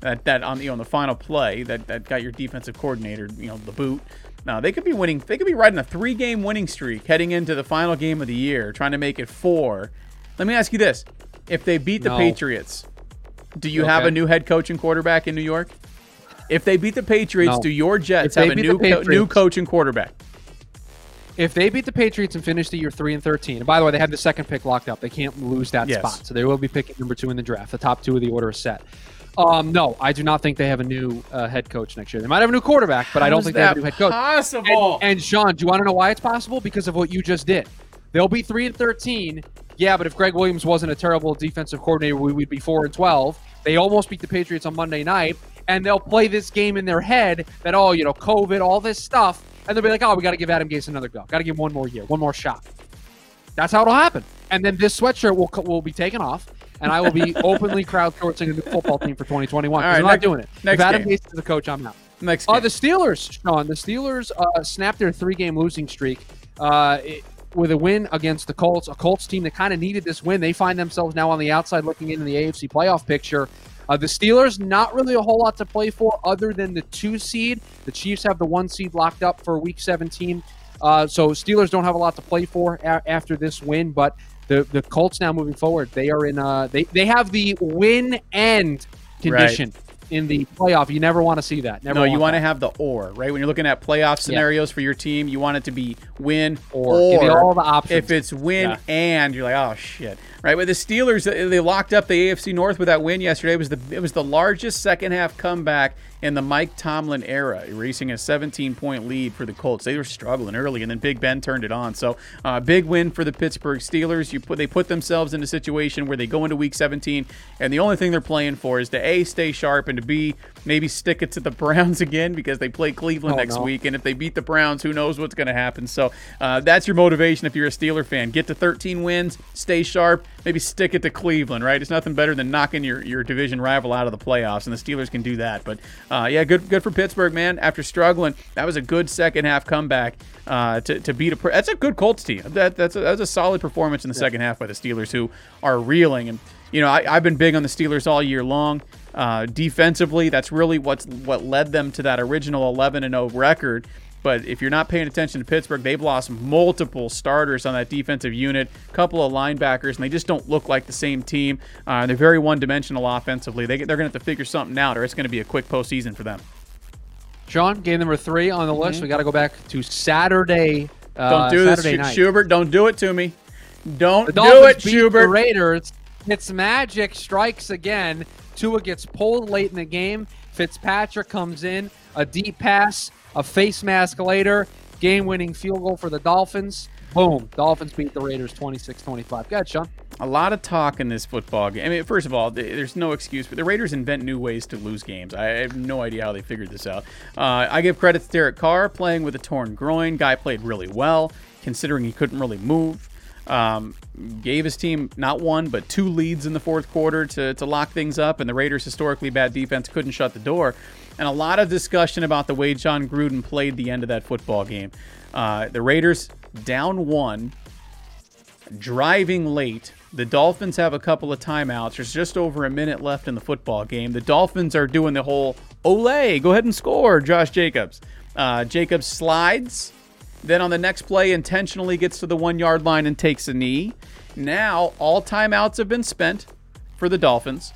Speaker 3: that that on you know on the final play that that got your defensive coordinator you know the boot. Now they could be winning. They could be riding a three-game winning streak heading into the final game of the year, trying to make it four. Let me ask you this: If they beat the
Speaker 2: No.
Speaker 3: Patriots, do you have a new head coach and quarterback in New York? If they beat the Patriots,
Speaker 2: No.
Speaker 3: do your Jets have a new co- new coach and quarterback?
Speaker 2: If they beat the Patriots and finish the year three and thirteen, and by the way, they have the second pick locked up. They can't lose that
Speaker 3: Yes.
Speaker 2: spot, so they will be picking number two in the draft. The top two of the order is set. Um, no, I do not think they have a new uh, head coach next year. They might have a new quarterback, but I don't think they have a new head coach.
Speaker 3: Possible.
Speaker 2: And, and Sean, do you want to know why it's possible? Because of what you just did. They'll be three and thirteen. Yeah, but if Gregg Williams wasn't a terrible defensive coordinator, we would be four and twelve. They almost beat the Patriots on Monday night, and they'll play this game in their head that oh, you know, COVID, all this stuff, and they'll be like, oh, we got to give Adam Gase another go. Got to give him one more year, one more shot. That's how it'll happen. And then this sweatshirt will will be taken off, and I will be openly crowdsourcing a new football team for 2021.
Speaker 3: All right,
Speaker 2: I'm not doing it.
Speaker 3: next
Speaker 2: if Adam
Speaker 3: game.
Speaker 2: The coach, I'm out.
Speaker 3: Next
Speaker 2: Uh,
Speaker 3: game.
Speaker 2: the Steelers, Sean. The Steelers uh, snapped their three-game losing streak uh, it- with a win against the Colts, a Colts team that kind of needed this win. They find themselves now on the outside looking into the AFC playoff picture. Uh, the Steelers, not really a whole lot to play for other than the two seed. The Chiefs have the one seed locked up for Week 17. Uh, so Steelers don't have a lot to play for a- after this win, but the the Colts now moving forward, they are in. Uh, they they have the win end condition in the playoff. You never want to see that. Never
Speaker 3: no, you want
Speaker 2: want
Speaker 3: to have the or, right? When you're looking at playoff scenarios for your team, you want it to be win
Speaker 2: Or.
Speaker 3: or.
Speaker 2: Give you all the options.
Speaker 3: If it's win
Speaker 2: Yeah.
Speaker 3: and, you're like, oh shit, right? But the Steelers, they locked up the AFC North with that win yesterday. It was the it was the largest second half comeback in the Mike Tomlin era, erasing a 17 point lead for the Colts. They were struggling early, and then Big Ben turned it on. So, uh, big win for the Pittsburgh Steelers. You put they put themselves in a situation where they go into Week 17, and the only thing they're playing for is to a stay sharp and to b maybe stick it to the [LAUGHS] Browns again because they play Cleveland
Speaker 2: Oh,
Speaker 3: next
Speaker 2: no.
Speaker 3: week, and if they beat the Browns, who knows what's going to happen. So, uh, that's your motivation if you're a Steeler fan. Get to 13 wins, stay sharp, maybe stick it to Cleveland. Right? It's nothing better than knocking your your division rival out of the playoffs, and the Steelers can do that. But uh, yeah, good good for Pittsburgh, man. After struggling, that was a good second half comeback uh, to, to beat a. That's a good Colts team. That that's a, that's a solid performance in the second half by the Steelers, who are reeling. And you know, I, I've been big on the Steelers all year long. Uh, defensively, that's really what's what led them to that original 11 and 0 record. But if you're not paying attention to Pittsburgh, they've lost multiple starters on that defensive unit, a couple of linebackers, and they just don't look like the same team. Uh, they're very one-dimensional offensively. They, they're going to have to figure something out, or it's going to be a quick postseason for them.
Speaker 2: Sean, game number three on the list. We got to go back to Saturday.
Speaker 3: Mm-hmm. Don't
Speaker 2: uh,
Speaker 3: do this,
Speaker 2: Saturday
Speaker 3: Sch-
Speaker 2: night.
Speaker 3: Schubert. Don't do it to me. Don't
Speaker 2: The
Speaker 3: do it,
Speaker 2: beat
Speaker 3: Schubert.
Speaker 2: the Raiders. Fitzmagic strikes again. Tua gets pulled late in the game. Fitzpatrick comes in, a deep pass, a face mask later, game-winning field goal for the Dolphins. Boom. Dolphins beat the Raiders 26-25. Go ahead, Sean.
Speaker 3: a lot of talk in this football game. I mean, first of all, there's no excuse, but the Raiders invent new ways to lose games. I have no idea how they figured this out. Uh, I give credit to Derek Carr playing with a torn groin. Guy played really well, considering he couldn't really move. Um, gave his team not one but two leads in the fourth quarter to, to lock things up, and the Raiders' historically bad defense couldn't shut the door. And a lot of discussion about the way Jon Gruden played the end of that football game. Uh, the Raiders down one driving late. The Dolphins have a couple of timeouts. There's just over a minute left in the football game. The Dolphins are doing the whole Olay, go ahead and score, Josh Jacobs. Uh, Jacobs slides, Then on the next play, intentionally gets to the one yard line and takes a knee. Now all timeouts have been spent for the Dolphins.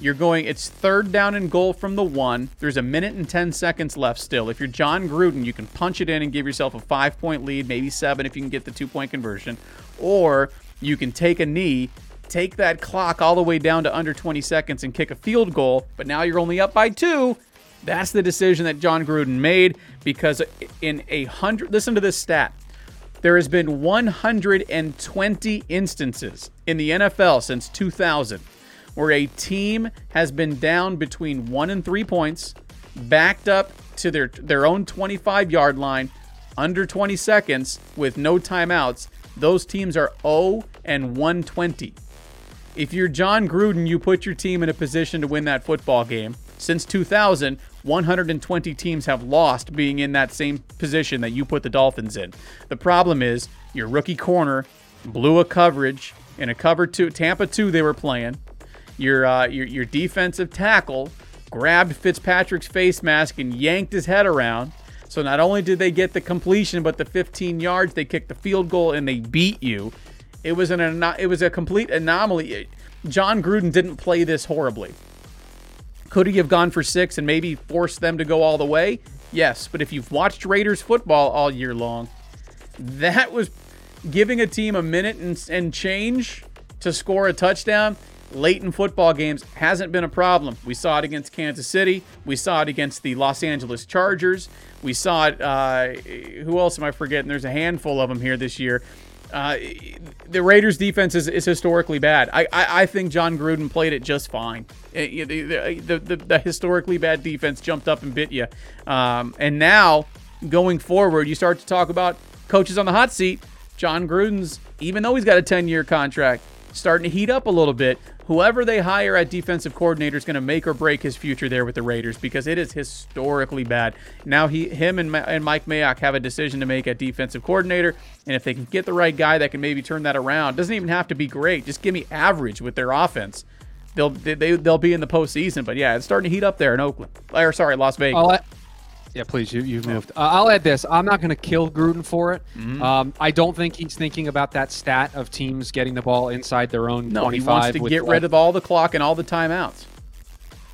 Speaker 3: You're going, it's third down and goal from the one. There's a minute and 10 seconds left still. If you're Jon Gruden, you can punch it in and give yourself a five point lead, maybe seven if you can get the two point conversion. Or you can take a knee, take that clock all the way down to under 20 seconds and kick a field goal, but now you're only up by two. That's the decision that Jon Gruden made because in a hundred, listen to this stat. There has been 120 instances in the NFL since 2000 where a team has been down between one and three points, backed up to their their own 25 yard line, under 20 seconds with no timeouts. Those teams are 0 and 120. If you're Jon Gruden, you put your team in a position to win that football game. Since 2000, 120 teams have lost being in that same position that you put the Dolphins in. The problem is your rookie corner blew a coverage in a cover two Tampa 2 they were playing your, uh, your your defensive tackle grabbed Fitzpatrick's face mask and yanked his head around. So not only did they get the completion, but the 15 yards, they kicked the field goal and they beat you. It was an it was a complete anomaly. Jon Gruden didn't play this horribly. Could he have gone for six and maybe forced them to go all the way? Yes, but if you've watched Raiders football all year long, that was giving a team a minute and, and change to score a touchdown late in football games hasn't been a problem. We saw it against Kansas City. We saw it against the Los Angeles Chargers. We saw it. Uh, who else am I forgetting? There's a handful of them here this year. Uh, the Raiders' defense is, is historically bad. I, I, I, think Jon Gruden played it just fine. It, the, the, the, the, historically bad defense jumped up and bit you. Um, and now, going forward, you start to talk about coaches on the hot seat. Jon Gruden's, even though he's got a 10 year contract, starting to heat up a little bit whoever they hire at defensive coordinator is going to make or break his future there with the Raiders because it is historically bad. Now he, him, and, and Mike Mayock have a decision to make at defensive coordinator, and if they can get the right guy that can maybe turn that around, doesn't even have to be great. Just give me average with their offense. They'll they, they'll be in the postseason, but yeah, it's starting to heat up there in Oakland. Or sorry, Las Vegas.
Speaker 2: Yeah, please. You, you've moved. Uh, I'll add this. I'm not going to kill Gruden for it. Mm-hmm. Um, I don't think he's thinking about that stat of teams getting the ball inside their own
Speaker 3: no,
Speaker 2: 25.
Speaker 3: he wants to get rid of all the clock and all the timeouts.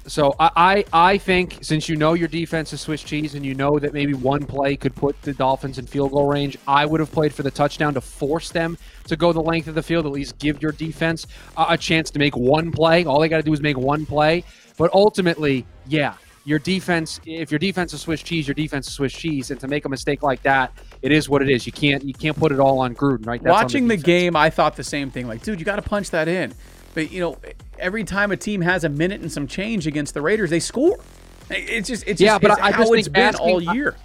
Speaker 2: So I, I, I think since you know your defense is Swiss cheese and you know that maybe one play could put the Dolphins in field goal range, I would have played for the touchdown to force them to go the length of the field. At least give your defense a, a chance to make one play. All they got to do is make one play. But ultimately, yeah, your defense, if your defense is Swiss cheese, your defense is Swiss cheese, and to make a mistake like that, it is what it is. You can't you can't put it all on Gruden, right?
Speaker 3: That's Watching the, the, game, I thought the same thing. Like, dude, you got to punch that in. But you know, every time a team has a minute and some change against the Raiders, they score. It's just it's yeah, just, but it's I, how just it's been asking, all year.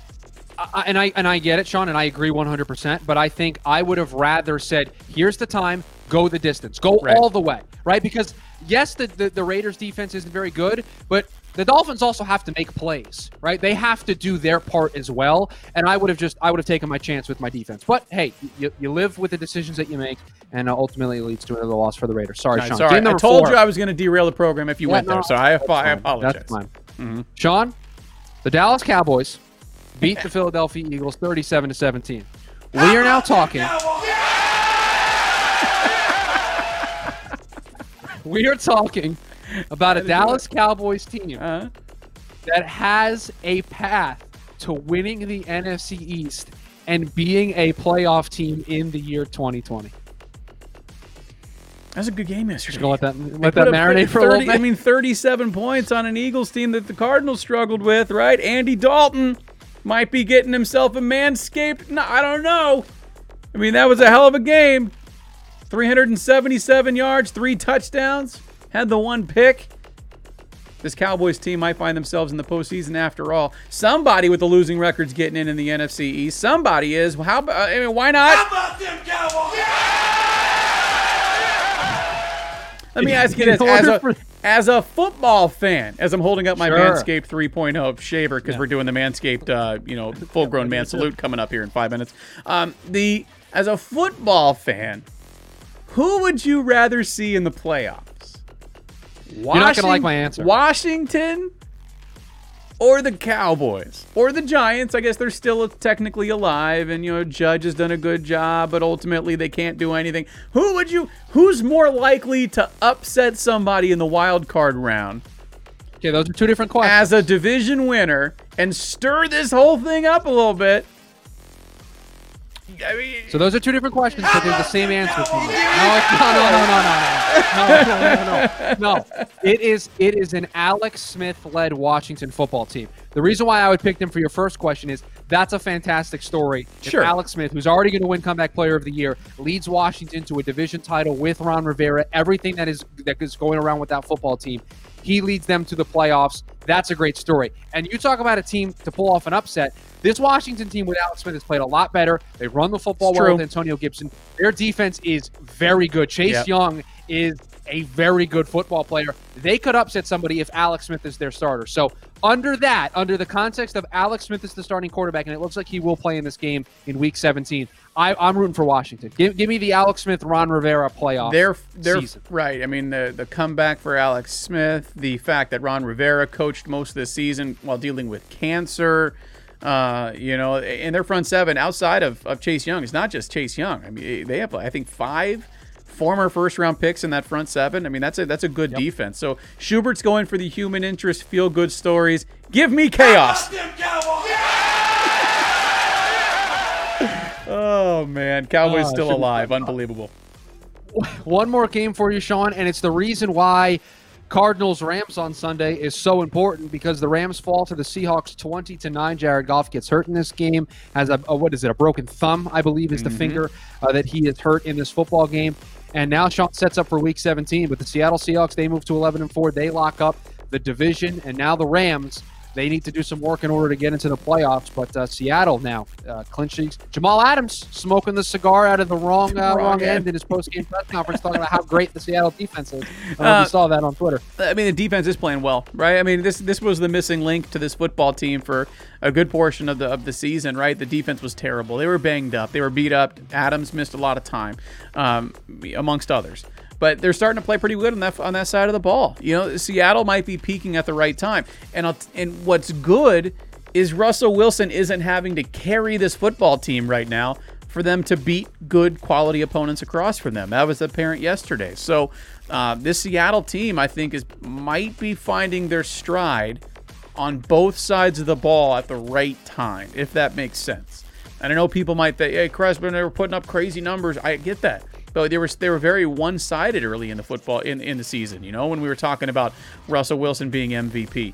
Speaker 2: I, and I and I get it, Sean, and I agree 100%. But I think I would have rather said, "Here's the time, go the distance, go right. all the way," right? Because yes, the, the the Raiders defense isn't very good, but the Dolphins also have to make plays, right? They have to do their part as well. And I would have just, I would have taken my chance with my defense. But hey, you, you live with the decisions that you make, and uh, ultimately it leads to another loss for the Raiders. Sorry, Sean.
Speaker 3: Sorry, I told four. you I was going to derail the program if you yeah, went no, there. So I, I apologize. That's fine.
Speaker 2: Mm-hmm. Sean, the Dallas Cowboys [LAUGHS] beat the Philadelphia Eagles 37 to 17. We are now talking. [LAUGHS] we are talking about a Dallas Cowboys team uh-huh. that has a path to winning the NFC East and being a playoff team in the year 2020.
Speaker 3: That's a good game yesterday.
Speaker 2: Just gonna let that let that marinate for 30, a little bit. I
Speaker 3: mean, 37 points on an Eagles team that the Cardinals struggled with, right? Andy Dalton might be getting himself a manscaped. No, I don't know. I mean, that was a hell of a game. 377 yards, three touchdowns had the one pick. This Cowboys team might find themselves in the postseason after all. Somebody with the losing records getting in in the NFC East. Somebody is. How about? I mean, why not? How about them Cowboys? Let me ask you this: as a, as a football fan, as I'm holding up my sure. Manscaped 3.0 shaver because yeah. we're doing the Manscaped, uh, you know, full-grown man salute coming up here in five minutes. Um, the as a football fan, who would you rather see in the playoffs?
Speaker 2: You're not gonna like my answer.
Speaker 3: Washington or the Cowboys or the Giants. I guess they're still technically alive, and you know Judge has done a good job, but ultimately they can't do anything. Who would you? Who's more likely to upset somebody in the wild card round
Speaker 2: Okay, those are two different questions.
Speaker 3: as a division winner and stir this whole thing up a little bit? I mean,
Speaker 2: So those are two different questions, but they're the same [LAUGHS] answer. to me. No, it's, no, no, no, no, no, no, no, no, no, no. It is it is an Alex Smith-led Washington football team. The reason why I would pick them for your first question is that's a fantastic story. If
Speaker 3: Sure.
Speaker 2: Alex Smith, who's already going to win Comeback Player of the Year, leads Washington to a division title with Ron Rivera. Everything that is that is going around with that football team, he leads them to the playoffs. That's a great story. And you talk about a team to pull off an upset. This Washington team with Alex Smith has played a lot better. They run the football well with Antonio Gibson. Their defense is very good. Chase
Speaker 3: Yep.
Speaker 2: Young is a very good football player. They could upset somebody if Alex Smith is their starter. So, under that, under the context of Alex Smith is the starting quarterback, and it looks like he will play in this game in Week 17, I, I'm rooting for Washington. Give, give me the Alex Smith, Ron Rivera playoff
Speaker 3: they're they're
Speaker 2: season.
Speaker 3: right. I mean, the the comeback for Alex Smith, the fact that Ron Rivera coached most of the season while dealing with cancer, uh, you know, and their front seven outside of, of Chase Young It's not just Chase Young. I mean, they have I think five former first round picks in that front seven. I mean, that's a that's a good defense. So Schubert's going for the human interest, feel good stories. Give me chaos. Oh man, Cowboys
Speaker 2: Oh,
Speaker 3: still alive, unbelievable.
Speaker 2: One more game for you, Sean, and it's the reason why Cardinals Rams on Sunday is so important because the Rams fall to the Seahawks 20 to 9. Jared Goff gets hurt in this game, has a, a what is it, a broken thumb, I believe is the finger uh, that he is hurt in this football game. And now Sean sets up for week 17, but the Seattle Seahawks, they move to 11 and 4. They lock up the division, and now the Rams. They need to do some work in order to get into the playoffs, but uh, Seattle now uh, clinching. Jamal Adams smoking the cigar out of the wrong uh,
Speaker 3: Wrong
Speaker 2: wrong
Speaker 3: end.
Speaker 2: in his post-game press conference, talking about how great the Seattle defense is. I
Speaker 3: Uh,
Speaker 2: you saw that on Twitter.
Speaker 3: I mean, the defense is playing well, right? I mean, this this was the missing link to this football team for a good portion of the of the season, right? The defense was terrible. They were banged up. They were beat up. Adams missed a lot of time, um, amongst others. But they're starting to play pretty good on that on that side of the ball. You know, Seattle might be peaking at the right time. And I'll, and what's good is Russell Wilson isn't having to carry this football team right now for them to beat good quality opponents across from them. That was apparent yesterday. So uh, this Seattle team, I think, is might be finding their stride on both sides of the ball at the right time, if that makes sense. And I know people might think, "Hey, Crespin, they were putting up crazy numbers." I get that, but they were they were very one-sided early in the football in in the season. You know, when we were talking about Russell Wilson being MVP.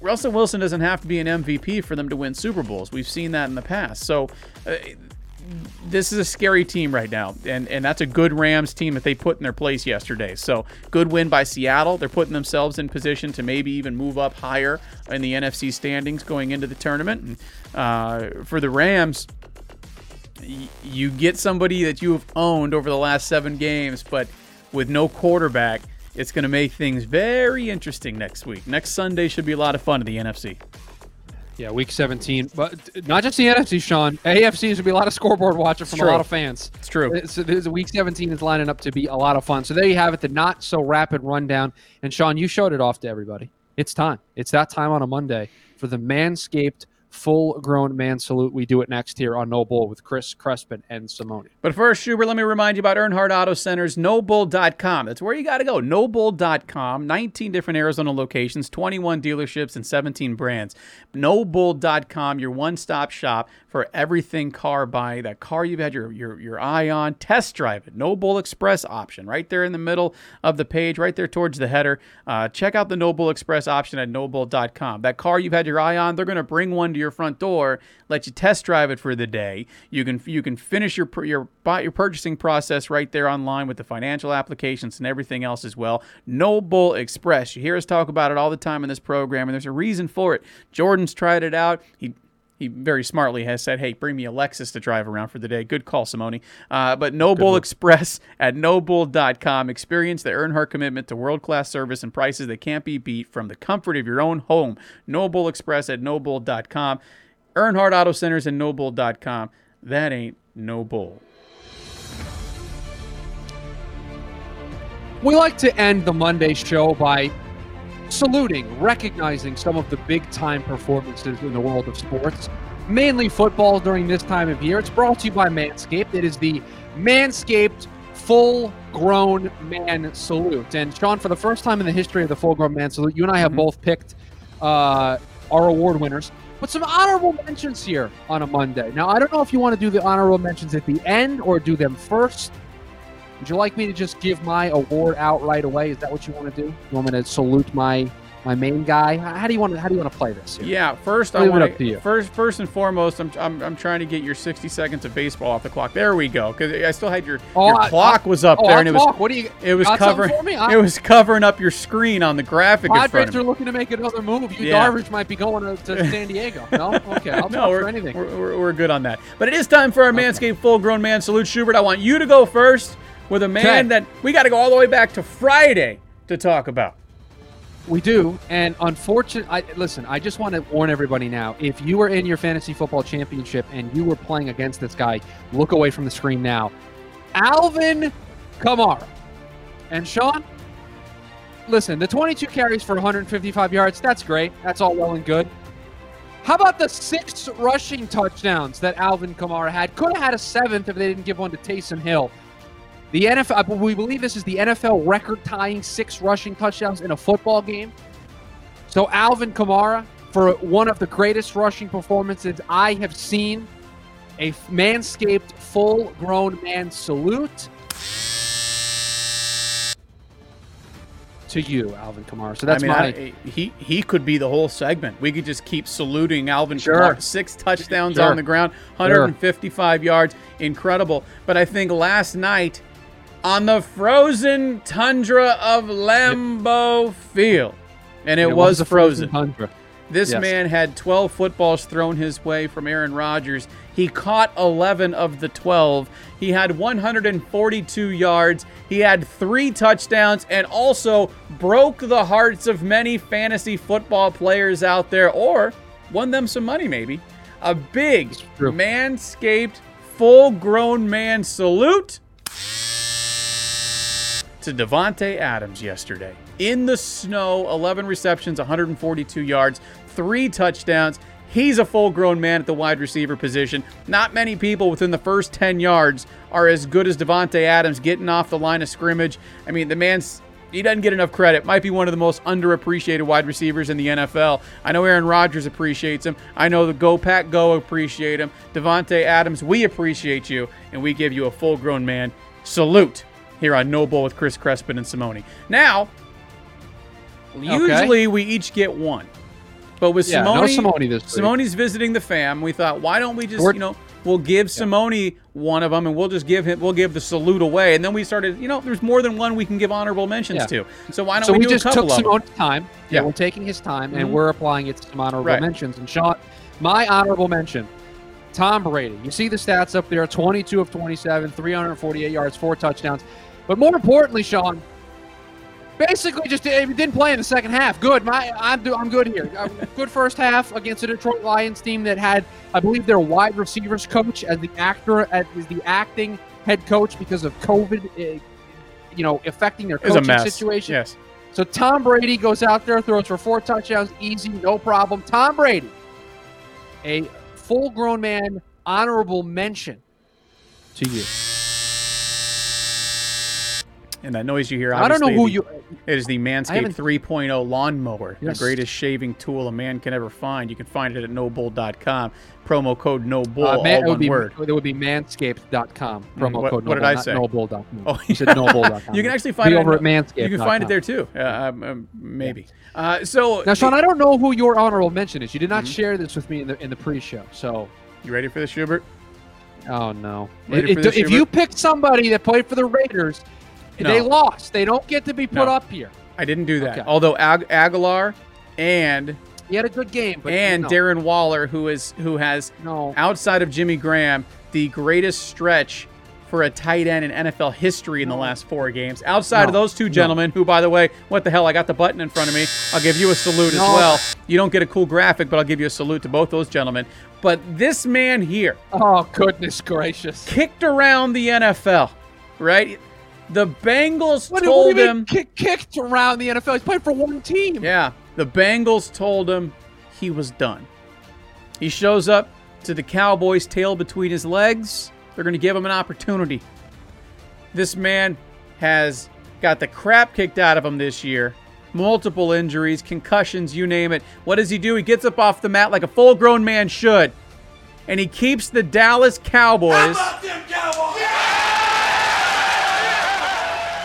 Speaker 3: Russell Wilson doesn't have to be an MVP for them to win Super Bowls. We've seen that in the past. So uh, this is a scary team right now, and and that's a good Rams team that they put in their place yesterday. So good win by Seattle. They're putting themselves in position to maybe even move up higher in the NFC standings going into the tournament. And uh, for the Rams, you get somebody that you have owned over the last seven games, but with no quarterback, it's going to make things very interesting next week. Next Sunday should be a lot of fun in the NFC.
Speaker 2: Yeah, week 17. But not just the NFC, Sean. AFC is going to be a lot of scoreboard watching from a lot of fans.
Speaker 3: It's true.
Speaker 2: Uh, So this week 17 is lining up to be a lot of fun. So there you have it, the not so rapid rundown. And Sean, you showed it off to everybody. It's time. It's that time on a Monday for the Manscaped full grown man salute. We do it next here on No Bull with Chris Crespin and Simone.
Speaker 3: But first, Schubert, let me remind you about Earnhardt Auto Centers, nobull.com. That's where you got to go. Nobull.com, 19 different Arizona locations, 21 dealerships, and 17 brands. Nobull.com, your one stop shop for everything car buying. That car you've had your, your, your eye on, test drive it. No Bull Express option right there in the middle of the page, right there towards the header. Uh, check out the No Bull Express option at nobull.com. That car you've had your eye on, they're going to bring one to your front door, let you test drive it for the day. You can you can finish your your your purchasing process right there online with the financial applications and everything else as well. No Bull Express. You hear us talk about it all the time in this program, and there's a reason for it. Jordan's tried it out. He he very smartly has said, "Hey, bring me a Lexus to drive around for the day." Good call, Simone. Uh, but No Bull Express [LAUGHS] at nobull.com. Experience the Earnhardt commitment to world-class service and prices that can't be beat from the comfort of your own home. No Bull Express at nobull.com. Earnhardt Auto Centers and nobull.com. That ain't no bull.
Speaker 2: We like to end the Monday show by saluting, recognizing some of the big time performances in the world of sports, mainly football during this time of year. It's brought to you by Manscaped. It is the Manscaped full grown man salute. And Sean, for the first time in the history of the full grown man salute, you and I have
Speaker 3: Mhm.
Speaker 2: both picked uh, our award winners. But some honorable mentions here on a Monday. Now, I don't know if you want to do the honorable mentions at the end or do them first. Would you like me to just give my award out right away? Is that what you want to do? You want me to salute my my main guy? How do you want to how do you want to play this? here?
Speaker 3: Yeah, first I
Speaker 2: Leave it
Speaker 3: want
Speaker 2: to you.
Speaker 3: first first and foremost, I'm, I'm I'm trying to get your 60 seconds of baseball off the clock. There we go. Because I still had your
Speaker 2: Oh,
Speaker 3: your
Speaker 2: I-
Speaker 3: clock was up
Speaker 2: Oh,
Speaker 3: there,
Speaker 2: I'll
Speaker 3: and it was.
Speaker 2: What do you?
Speaker 3: it was covering?
Speaker 2: I-
Speaker 3: it was covering up your screen on the graphic
Speaker 2: Padres are looking to make another move. You
Speaker 3: Yeah.
Speaker 2: Darvish might be going to, to [LAUGHS] San Diego. No, okay, I'll
Speaker 3: no, we're,
Speaker 2: for anything.
Speaker 3: We're, we're, we're good on that. But it is time for our Manscaped full grown man salute. Schubert, I want you to go first with a man
Speaker 2: Okay.
Speaker 3: that we got to go all the way back to Friday to talk about.
Speaker 2: We do, and unfortunately, listen. I just want to warn everybody now: if you were in your fantasy football championship and you were playing against this guy, look away from the screen now. Alvin Kamara and Sean. Listen, the 22 carries for 155 yards. That's great. That's all well and good. How about the six rushing touchdowns that Alvin Kamara had? Could have had a seventh if they didn't give one to Taysom Hill. The NFL, we believe this is the NFL record tying six rushing touchdowns in a football game. So Alvin Kamara, for one of the greatest rushing performances I have seen, a manscaped full grown man salute to you, Alvin Kamara. So that's
Speaker 3: I mean,
Speaker 2: my.
Speaker 3: I, he he could be the whole segment. We could just keep saluting Alvin
Speaker 2: Sure.
Speaker 3: Kamara. Six touchdowns
Speaker 2: Sure.
Speaker 3: on the ground, 155 yards, incredible. But I think last night on the frozen tundra of Lambeau Field, and it, was,
Speaker 2: a
Speaker 3: frozen.
Speaker 2: tundra.
Speaker 3: This
Speaker 2: Yes.
Speaker 3: man had 12 footballs thrown his way from Aaron Rodgers. He caught 11 of the 12. He had 142 yards. He had three touchdowns and also broke the hearts of many fantasy football players out there or won them some money, maybe. A big manscaped, full grown man salute to Davante Adams yesterday. In the snow, 11 receptions, 142 yards, three touchdowns. He's a full grown man at the wide receiver position. Not many people within the first 10 yards are as good as Davante Adams getting off the line of scrimmage. I mean, the man's he doesn't get enough credit. Might be one of the most underappreciated wide receivers in the NFL. I know Aaron Rodgers appreciates him. I know the Go Pack Go appreciate him. Davante Adams, we appreciate you, and we give you a full-grown man salute here on No Bull with Chris Crespin and Simone. Now, usually we each get one, but with
Speaker 2: Yeah,
Speaker 3: Simone,
Speaker 2: no Simone this week.
Speaker 3: Simone's visiting the fam. We thought, why don't we just,
Speaker 2: We're-
Speaker 3: you know, we'll give Simone one of them, and we'll just give him, we'll give the salute away, and then we started, you know, there's more than one we can give honorable mentions
Speaker 2: Yeah.
Speaker 3: to. So why don't
Speaker 2: So
Speaker 3: we,
Speaker 2: we,
Speaker 3: do
Speaker 2: just
Speaker 3: a couple
Speaker 2: took? Simone's time. Yeah,
Speaker 3: Yeah.
Speaker 2: we're taking his time,
Speaker 3: Mhm.
Speaker 2: and we're applying it to some honorable
Speaker 3: Right.
Speaker 2: mentions. And Sean, my honorable mention, Tom Brady. You see the stats up there: 22 of 27, 348 yards, four touchdowns. But more importantly, Sean, basically just didn't play in the second half. Good. My, I'm I'm good here. Uh, good first half against the Detroit Lions team that had, I believe, their wide receivers coach as the actor as the acting head coach because of COVID. eh, you know, affecting their coaching situation.
Speaker 3: Yes.
Speaker 2: So Tom Brady goes out there, throws for four touchdowns, easy, no problem. Tom Brady, a full-grown man, honorable mention to you.
Speaker 3: And that noise you hear,
Speaker 2: I don't know who
Speaker 3: the-
Speaker 2: you.
Speaker 3: It is the Manscaped 3.0 lawnmower,
Speaker 2: Yes.
Speaker 3: the greatest shaving tool a man can ever find. You can find it at nobull.com. Promo code NOBULL,
Speaker 2: Uh, man,
Speaker 3: all
Speaker 2: it would
Speaker 3: one
Speaker 2: be,
Speaker 3: word.
Speaker 2: It would be manscaped.com. Promo
Speaker 3: what-
Speaker 2: code
Speaker 3: what did I say?
Speaker 2: No Bull. dot-
Speaker 3: Oh,
Speaker 2: you said
Speaker 3: yeah.
Speaker 2: nobull.com. [LAUGHS]
Speaker 3: You can actually find
Speaker 2: Be
Speaker 3: it
Speaker 2: over
Speaker 3: at
Speaker 2: at manscaped.
Speaker 3: You can find it there too. Uh, um, maybe. Uh, so
Speaker 2: Now, Sean, I don't know who your honorable mention is. You did not
Speaker 3: Mm-hmm.
Speaker 2: share this with me in the in the pre-show. So,
Speaker 3: you ready for this, Schubert?
Speaker 2: oh no. It- it- if you
Speaker 3: Hubert?
Speaker 2: pick somebody that played for the Raiders, they lost. They don't get to be put
Speaker 3: No.
Speaker 2: up here.
Speaker 3: I didn't do that.
Speaker 2: Okay.
Speaker 3: Although Ag- Agholor and
Speaker 2: He had a good game, but
Speaker 3: and
Speaker 2: no,
Speaker 3: Darren Waller, who is who has
Speaker 2: No.
Speaker 3: outside of Jimmy Graham the greatest stretch for a tight end in NFL history in the last four games. Outside of those two
Speaker 2: No.
Speaker 3: gentlemen, who by the way, what the hell? I got the button in front of me. I'll give you a salute
Speaker 2: No.
Speaker 3: as well. You don't get a cool graphic, but I'll give you a salute to both those gentlemen. But this man here
Speaker 2: Oh goodness gracious!
Speaker 3: kicked around the NFL, right? The Bengals
Speaker 2: What,
Speaker 3: told
Speaker 2: what do you
Speaker 3: him.
Speaker 2: kick, kicked around the NFL? He's playing for one team.
Speaker 3: Yeah, the Bengals told him he was done. He shows up to the Cowboys, tail between his legs. They're going to give him an opportunity. This man has got the crap kicked out of him this year. Multiple injuries, concussions, you name it. What does he do? He gets up off the mat like a full grown man should. And he keeps the Dallas Cowboys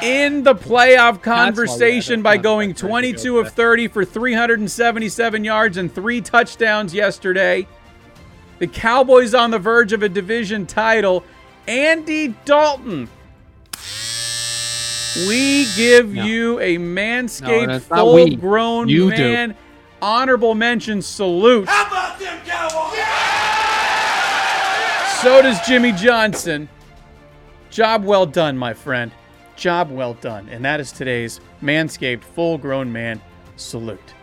Speaker 3: in the playoff conversation by going 22 of 30 for 377 yards and three touchdowns yesterday. The Cowboys on the verge of a division title. Andy Dalton. We give
Speaker 2: No.
Speaker 3: you a manscaped,
Speaker 2: that's not we.
Speaker 3: full grown
Speaker 2: You do.
Speaker 3: man. Honorable mention salute. How about them Cowboys? So does Jimmy Johnson. Job well done, my friend. Job well done. And that is today's Manscaped full grown man salute.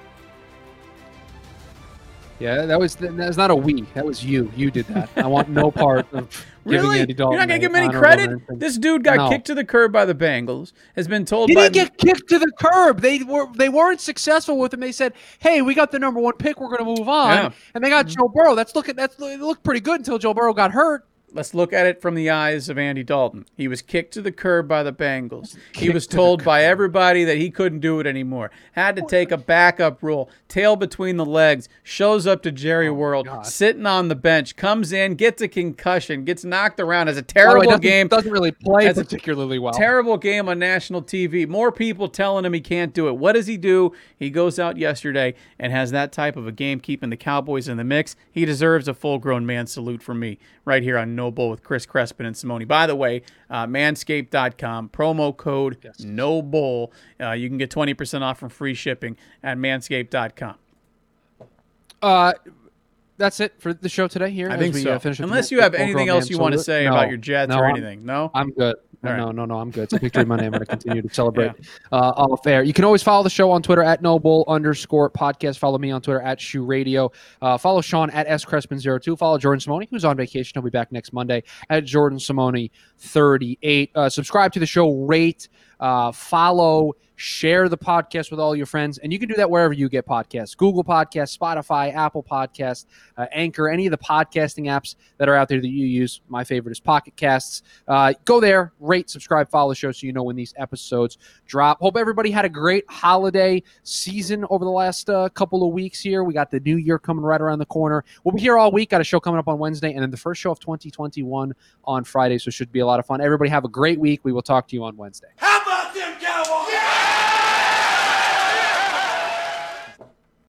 Speaker 2: Yeah, that was that was not a we. That was you. You did that. I want no [LAUGHS] part of giving
Speaker 3: Really? You're not going to
Speaker 2: a
Speaker 3: give him any credit? This dude got
Speaker 2: No.
Speaker 3: kicked to the curb by the Bengals, has been told
Speaker 2: He
Speaker 3: by
Speaker 2: didn't get kicked to the curb. They were they weren't successful with him. They said, "Hey, we got the number one pick. We're to move on."
Speaker 3: Yeah.
Speaker 2: And they got mm-hmm. Joe Burrow. That's looking that's it looked pretty good until Joe Burrow got hurt.
Speaker 3: Let's look at it from the eyes of Andy Dalton. He was kicked to the curb by the Bengals. He was
Speaker 2: to
Speaker 3: told by everybody that he couldn't do it anymore. Had to take a backup role, tail between the legs, shows up to Jerry oh, World,
Speaker 2: Oh God.
Speaker 3: sitting on the bench, comes in, gets a concussion, gets knocked around, has a
Speaker 2: the way,
Speaker 3: terrible
Speaker 2: doesn't,
Speaker 3: game.
Speaker 2: doesn't really play particularly well.
Speaker 3: Terrible game on national TV. More people telling him he can't do it. What does he do? He goes out yesterday and has that type of a game, keeping the Cowboys in the mix. He deserves a full grown man salute from me right here on No Bull with Chris Crespin and Simone. By the way, uh, manscaped.com, promo code No Bull. Uh, you can get 20% off from free shipping at manscaped.com.
Speaker 2: Uh, that's it for the show today. Here,
Speaker 3: I
Speaker 2: as
Speaker 3: think
Speaker 2: we,
Speaker 3: so.
Speaker 2: Uh, finish
Speaker 3: Unless
Speaker 2: the-
Speaker 3: you have anything else you want to say
Speaker 2: No,
Speaker 3: about your Jets
Speaker 2: no,
Speaker 3: or
Speaker 2: I'm-
Speaker 3: anything. No?
Speaker 2: I'm good.
Speaker 3: All right.
Speaker 2: No, no, no, I'm good. It's a victory Monday. I'm going to continue to [LAUGHS] celebrate uh, all fair. You can always follow the show on Twitter at No Bull underscore podcast. Follow me on Twitter at Shoe Radio. Uh, follow Sean at S Crespin02. Follow Jordan Simone, who's on vacation. He'll be back next Monday at Jordan Simone 38. Uh, subscribe to the show, rate, uh, follow, share the podcast with all your friends, and you can do that wherever you get podcasts: Google Podcasts, Spotify, Apple Podcasts, uh, Anchor, any of the podcasting apps that are out there that you use. My favorite is Pocket Casts. Uh, go there, rate, subscribe, follow the show so you know when these episodes drop. Hope everybody had a great holiday season over the last uh, couple of weeks here. We got the new year coming right around the corner. We'll be here all week. Got a show coming up on Wednesday, and then the first show of 2021 on Friday. So it should be a lot of fun. Everybody have a great week. We will talk to you on Wednesday.
Speaker 6: How them